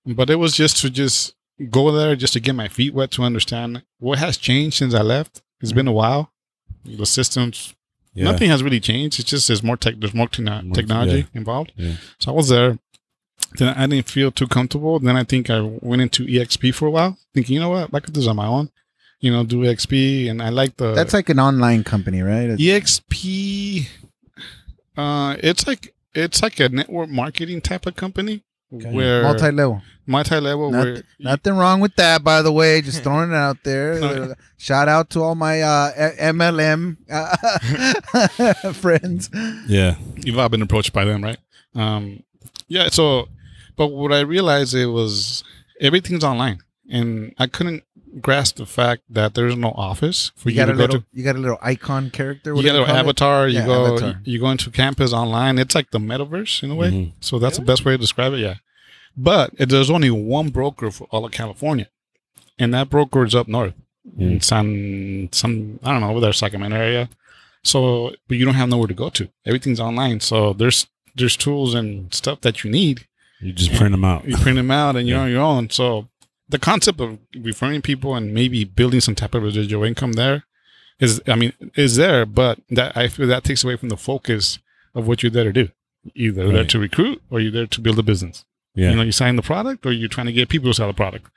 But it was just to just go there, just to get my feet wet, to understand what has changed since I left. It's been a while. The systems, Yeah. nothing has really changed. It's just there's more tech, there's more, More- technology yeah. involved. Yeah. So I was there. Then I didn't feel too comfortable. Then I think I went into EXP for a while, thinking, you know what, I could do this on my own. You know, do EXP, and I like the That's like an online company, right? It's- EXP. Uh, it's like it's like a network marketing type of company. where Multi level. multi-level Not- where Nothing wrong with that, by the way. Just throwing it out there. No. Shout out to all my uh, MLM uh, friends. Yeah. you've all been approached by them, right? Um, yeah. So, but what I realized it was everything's online, and I couldn't grasp the fact that there's no office for You you, got to a go little, to. you got a little icon character. You got do an call it? avatar. You Yeah, go. avatar. You go into campus online. It's like the metaverse in a way. Mhm. So that's the best way to describe it. Yeah. But it, there's only one broker for all of California, and that broker is up north in San, some I don't know over there Sacramento area. So, but you don't have nowhere to go to. Everything's online. So there's there's tools and stuff that you need. You just print them out. You print them out and you're Yeah. on your own. So the concept of referring people and maybe building some type of residual income there is, I mean, is there. But that I feel that takes away from the focus of what you're there to do. Either there to recruit or you're there to build a business. Yeah. You know, you sign the product or you're trying to get people to sell the product.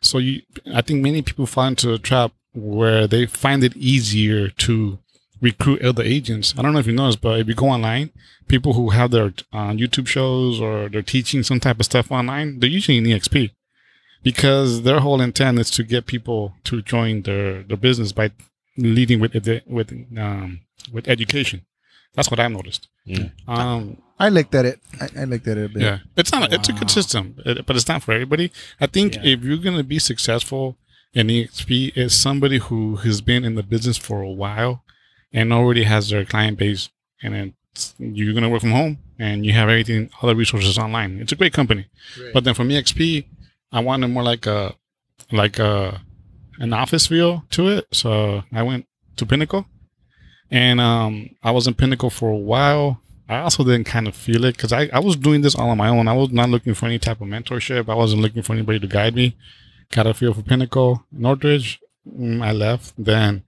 So you, I think many people fall into a trap where they find it easier to recruit other agents. I don't know if you noticed, but if you go online, people who have their uh, YouTube shows or they're teaching some type of stuff online, they're usually in EXP because their whole intent is to get people to join their, their business by leading with with um, with education. That's what I've noticed. Yeah. Um, I looked at it. I, I looked at it a bit. yeah, it's not. It's a good system, but it's not for everybody. I think Yeah. if you're gonna be successful in EXP, is somebody who has been in the business for a while and already has their client base, and then you're gonna work from home and you have everything, all the resources online. It's a great company, but then from EXP, I wanted more like a like a an office feel to it. So I went to Pinnacle, and um, I was in Pinnacle for a while. I also didn't kind of feel it because I, I was doing this all on my own. I was not looking for any type of mentorship. I wasn't looking for anybody to guide me. Got a feel for Pinnacle, Northridge. Mm, I left. Then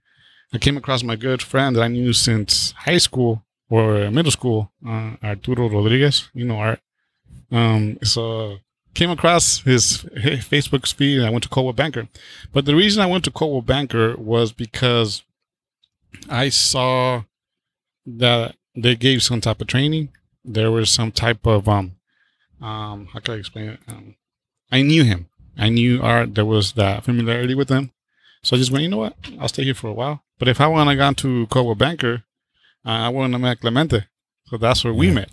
I came across my good friend that I knew since high school or middle school, uh, Arturo Rodriguez. You know Art. Um, so came across his, Facebook feed and I went to Coldwell Banker. But the reason I went to Coldwell Banker was because I saw that they gave some type of training. There was some type of um um how can I explain it? Um, I knew him. I knew Art. There was that familiarity with him. So I just went, you know what? I'll stay here for a while. But if I would have gone to Coldwell Banker, uh, I wouldn't have met Clemente. So that's where we Yeah. met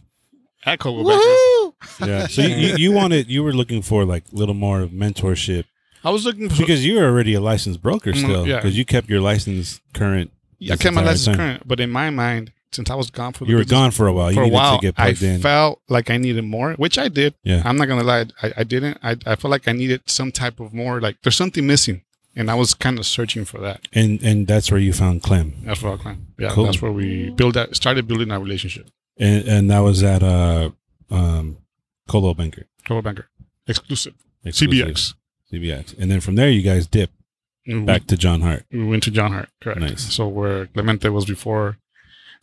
at Coldwell Banker. Woohoo! Yeah. So you, you, you wanted, you were looking for like a little more of mentorship I was looking for because you're already a licensed broker Mm, still yeah. because you kept your license current. I kept my license time. current, but in my mind, since I was gone for the You were business gone for a while. You for a needed while, to get I in. felt like I needed more, which I did. Yeah. I'm not gonna lie, I, I didn't. I, I felt like I needed some type of more. Like there's something missing, and I was kind of searching for that. and and that's where you found Clem. That's what I claim. Yeah, Cool. that's where we build that. Started building our relationship. And and that was at uh um Coldwell Banker. Coldwell Banker, exclusive, Exclusive. CBX. CBX. And then from there you guys dip we- back to John Hart. We went to John Hart, correct. Nice. So where Clemente was before,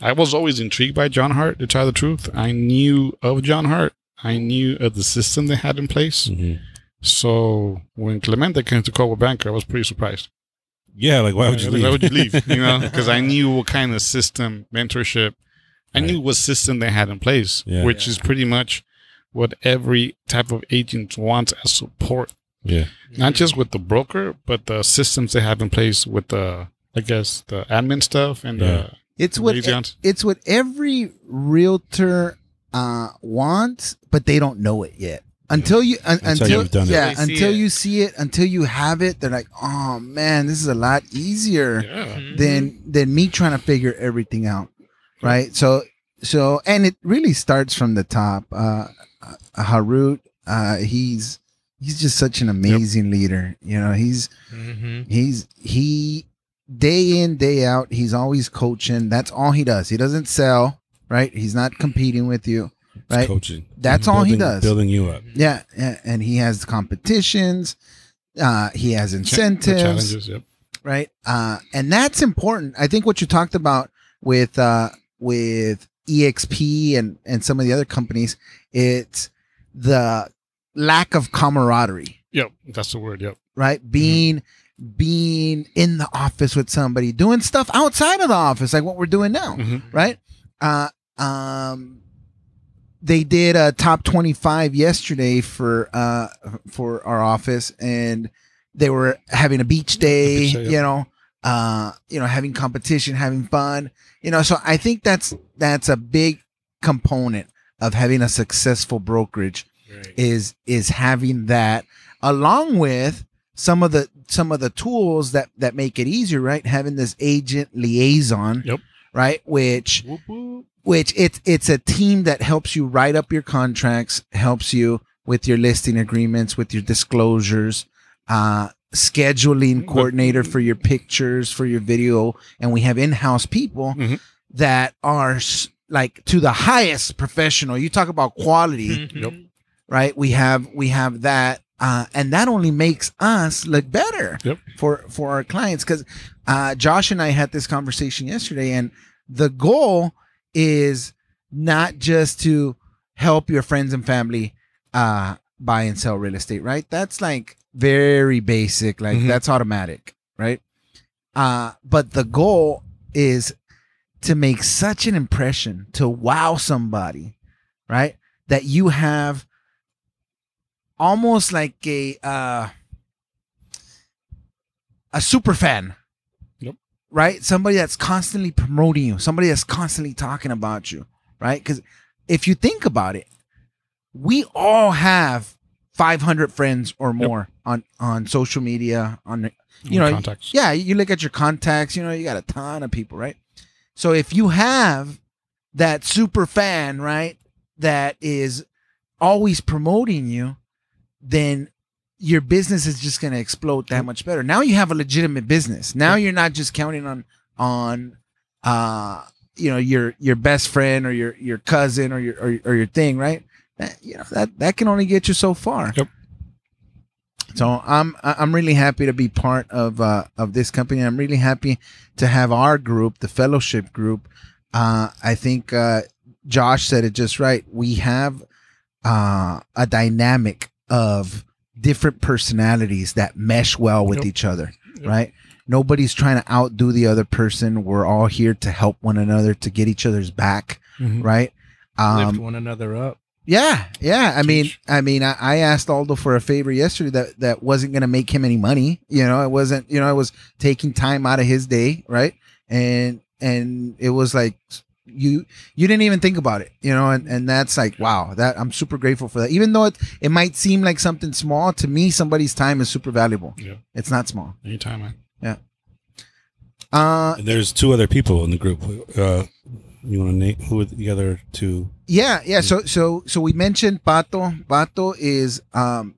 I was always intrigued by John Hart. To tell the truth, I knew of John Hart. I knew of the system they had in place. Mhm. So when Clemente came to Coldwell Banker, I was pretty surprised. Yeah, like why would you leave? Why would you leave? You know, because I knew what kind of system, mentorship, I knew what system they had in place, Yeah. which is pretty much what every type of agent wants as support, yeah. not just with the broker, but the systems they have in place with the, I guess, the admin stuff and Yeah. It's what Liaisons. it's what every realtor uh, wants, but they don't know it yet. Until you un, Until until you've done it. yeah, They see until it. you see it, until you have it, they're like, "Oh man, this is a lot easier yeah. than than me trying to figure everything out." Right? So so and it really starts from the top. Uh Harut, uh, he's he's just such an amazing leader. You know, he's Mm-hmm. He's he day in day out. He's always coaching. That's all he does. He doesn't sell. Right. He's not competing with you. Right. Coaching. That's all he does. Building you up. Yeah, yeah, and he has competitions. Uh, he has incentives. challenges. Yep. right? Uh, and that's important. I think what you talked about with uh, with EXP and and some of the other companies, it's the lack of camaraderie Yep. That's the word. Yep. right? Being being in the office with somebody, doing stuff outside of the office, like what we're doing now, Mhm. right? Uh, um, they did a top 25 yesterday for uh for our office and they were having a beach day beach day, you know uh you know having competition having fun you know so i think that's that's a big component of having a successful brokerage is is having that along with some of the some of the tools that that make it easier right? Having this agent liaison Yep. right? Which which it's it's a team that helps you write up your contracts helps you with your listing agreements with your disclosures uh scheduling coordinator for your pictures for your video and we have in-house people Mhm. that are like to the highest professional you talk about quality Yep. right we have we have that uh, and that only makes us look better Yep. for for our clients because uh, josh and i had this conversation yesterday and the goal is not just to help your friends and family uh, buy and sell real estate right that's like very basic like Mhm. that's automatic right uh, but the goal is to make such an impression to wow somebody right? That you have almost like a uh a super fan. Yep. right? Somebody that's constantly promoting you. Somebody that's constantly talking about you. Right? Because if you think about it we all have 500 friends or more on on social media on you know contacts. yeah, you look at your contacts, you know, you got a ton of people, right? So if you have that super fan, right, that is always promoting you, then your business is just going to explode that much better. Now you have a legitimate business. Now you're not just counting on on uh you know your your best friend or your your cousin or your or, or your thing, right? That, you know that that can only get you so far. Yep. So I'm I'm really happy to be part of uh, of this company. I'm really happy to have our group, the fellowship group. Uh, I think uh, Josh said it just right. We have uh, a dynamic of different personalities that mesh well with Yep. each other, Yep. right? Nobody's trying to outdo the other person. We're all here to help one another to get each other's back, Mhm. right? Lift Um, one another up. Yeah, yeah. I mean, I mean, I, I asked Aldo for a favor yesterday that that wasn't going to make him any money. You know, it wasn't. You know, I was taking time out of his day, right? And and it was like you you didn't even think about it, you know, and and that's like wow, that I'm super grateful for that. Even though it it might seem like something small to me, somebody's time is super valuable. Yeah. It's not small. Anytime, man. Yeah uh, And there's two other people in the group. Uh, you want to name who are the other two? Yeah, yeah. So so so we mentioned Pato. Pato is um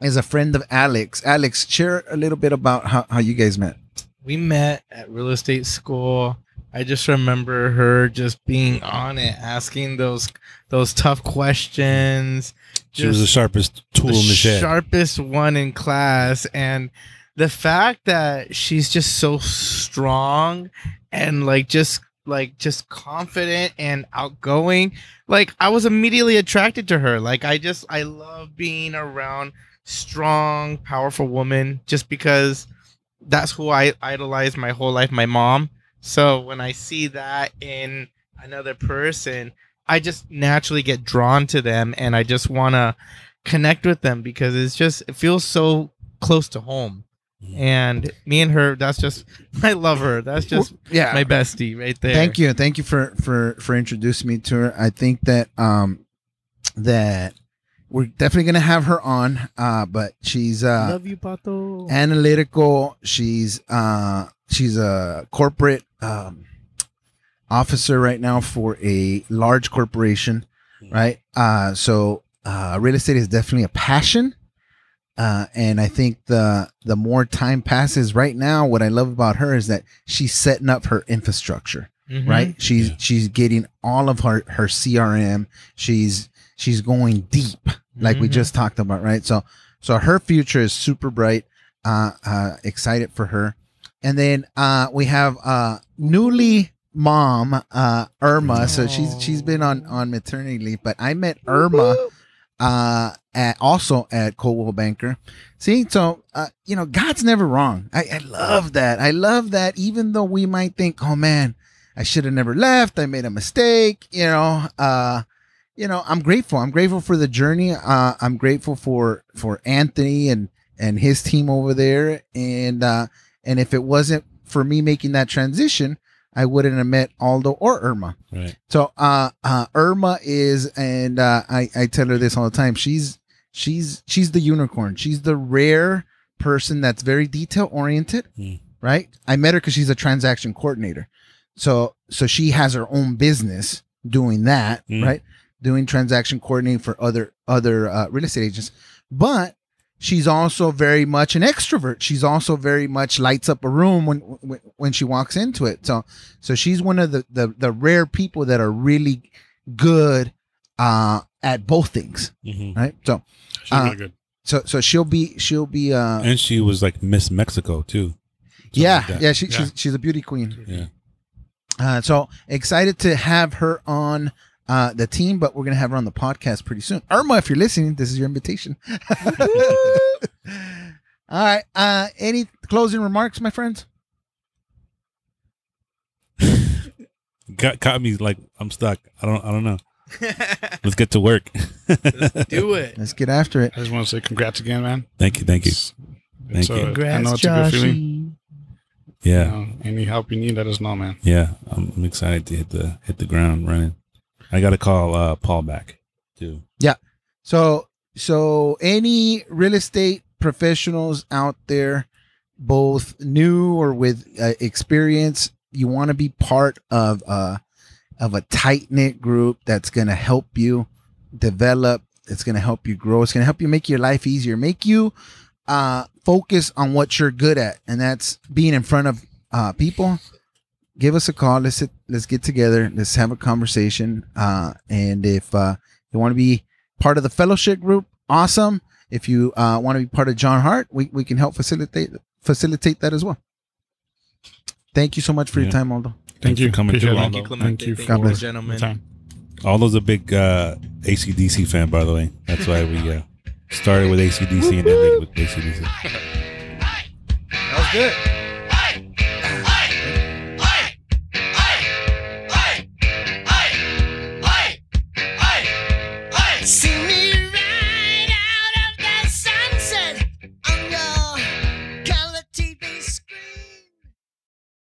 is a friend of Alex. Alex, share a little bit about how, how you guys met. We met at real estate school. I just remember her just being on it, asking those those tough questions. She was the sharpest tool in the shed. sharpest one in class, and the fact that she's just so strong and like just like just confident and outgoing like i was immediately attracted to her. Like i just i love being around strong powerful women just because that's who i idolize my whole life my mom. So when i see that in another person i just naturally get drawn to them and i just want to connect with them because it's just it feels so close to home and me and her that's just i love her that's just Yeah. my bestie right there Thank you. Thank you for for for introducing me to her. I think that um that we're definitely gonna have her on. Uh but she's uh love you pato analytical. She's uh she's a corporate um officer right now for a large corporation, right? Uh so uh real estate is definitely a passion. Uh, and I think the the more time passes right now, what I love about her is that she's setting up her infrastructure Mhm. right? She's Yeah. she's getting all of her her crm she's she's going deep like we Mhm. just talked about right? So so her future is super bright uh uh excited for her. And then uh we have uh newly mom uh irma. So she's she's been on on maternity leave but i met irma uh at also at Coldwell Banker. See, so uh, you know, God's never wrong. I, I love that. I love that. Even though we might think, oh man, I should have never left. I made a mistake. You know, uh, you know, I'm grateful. I'm grateful for the journey. Uh, I'm grateful for for Anthony and and his team over there. And uh, and if it wasn't for me making that transition, I wouldn't have met Aldo or Irma. Right. So uh, uh, Irma is, and uh, I I tell her this all the time. She's she's she's the unicorn. She's the rare person that's very detail oriented. Hmm. Right. I met her because she's a transaction coordinator. So so she has her own business doing that. Hmm. Right. Doing transaction coordinating for other other uh, real estate agents, but she's also very much an extrovert. She's also very much lights up a room when when, when she walks into it. So so she's one of the, the the rare people that are really good uh at both things, hmm right? So She's Uh, really good. so so she'll be she'll be uh And she was like Miss Mexico too. Something yeah like yeah she, Yeah. she's she's a beauty queen. Yeah. Uh, so excited to have her on uh, the team, but we're gonna have her on the podcast pretty soon. Irma, if you're listening, this is your invitation. All right. Uh, any closing remarks, my friends? Got caught me like I'm stuck. I don't I don't know. Let's get to work. Do it. Let's get after it. I just want to say congrats again, man. Thank you, thank you. It's- Thank it's, you. uh, I know it's a good feeling. Joshy. Yeah. You know, any help you need, let us know, man. Yeah, I'm, I'm excited to hit the hit the ground running. I got to call uh, Paul back too. Yeah. So, so any real estate professionals out there, both new or with uh, experience, you want to be part of uh of a tight knit group that's going to help you develop. It's going to help you grow. It's going to help you make your life easier. Make you uh focus on what you're good at, and that's being in front of uh people. Give us a call. Let's sit, let's get together. Let's have a conversation. Uh, and if uh, you want to be part of the fellowship group, awesome. If you uh, want to be part of John Hart, we, we can help facilitate facilitate that as well. Thank you so much for your time, Aldo. Thank for you. For coming Appreciate through. Aldo. Thank you, Clemente. Thank you Thank for you, gentlemen. time. Aldo's a big uh, ACDC fan, by the way. That's why we uh, started with ACDC and ended with ACDC. That was good.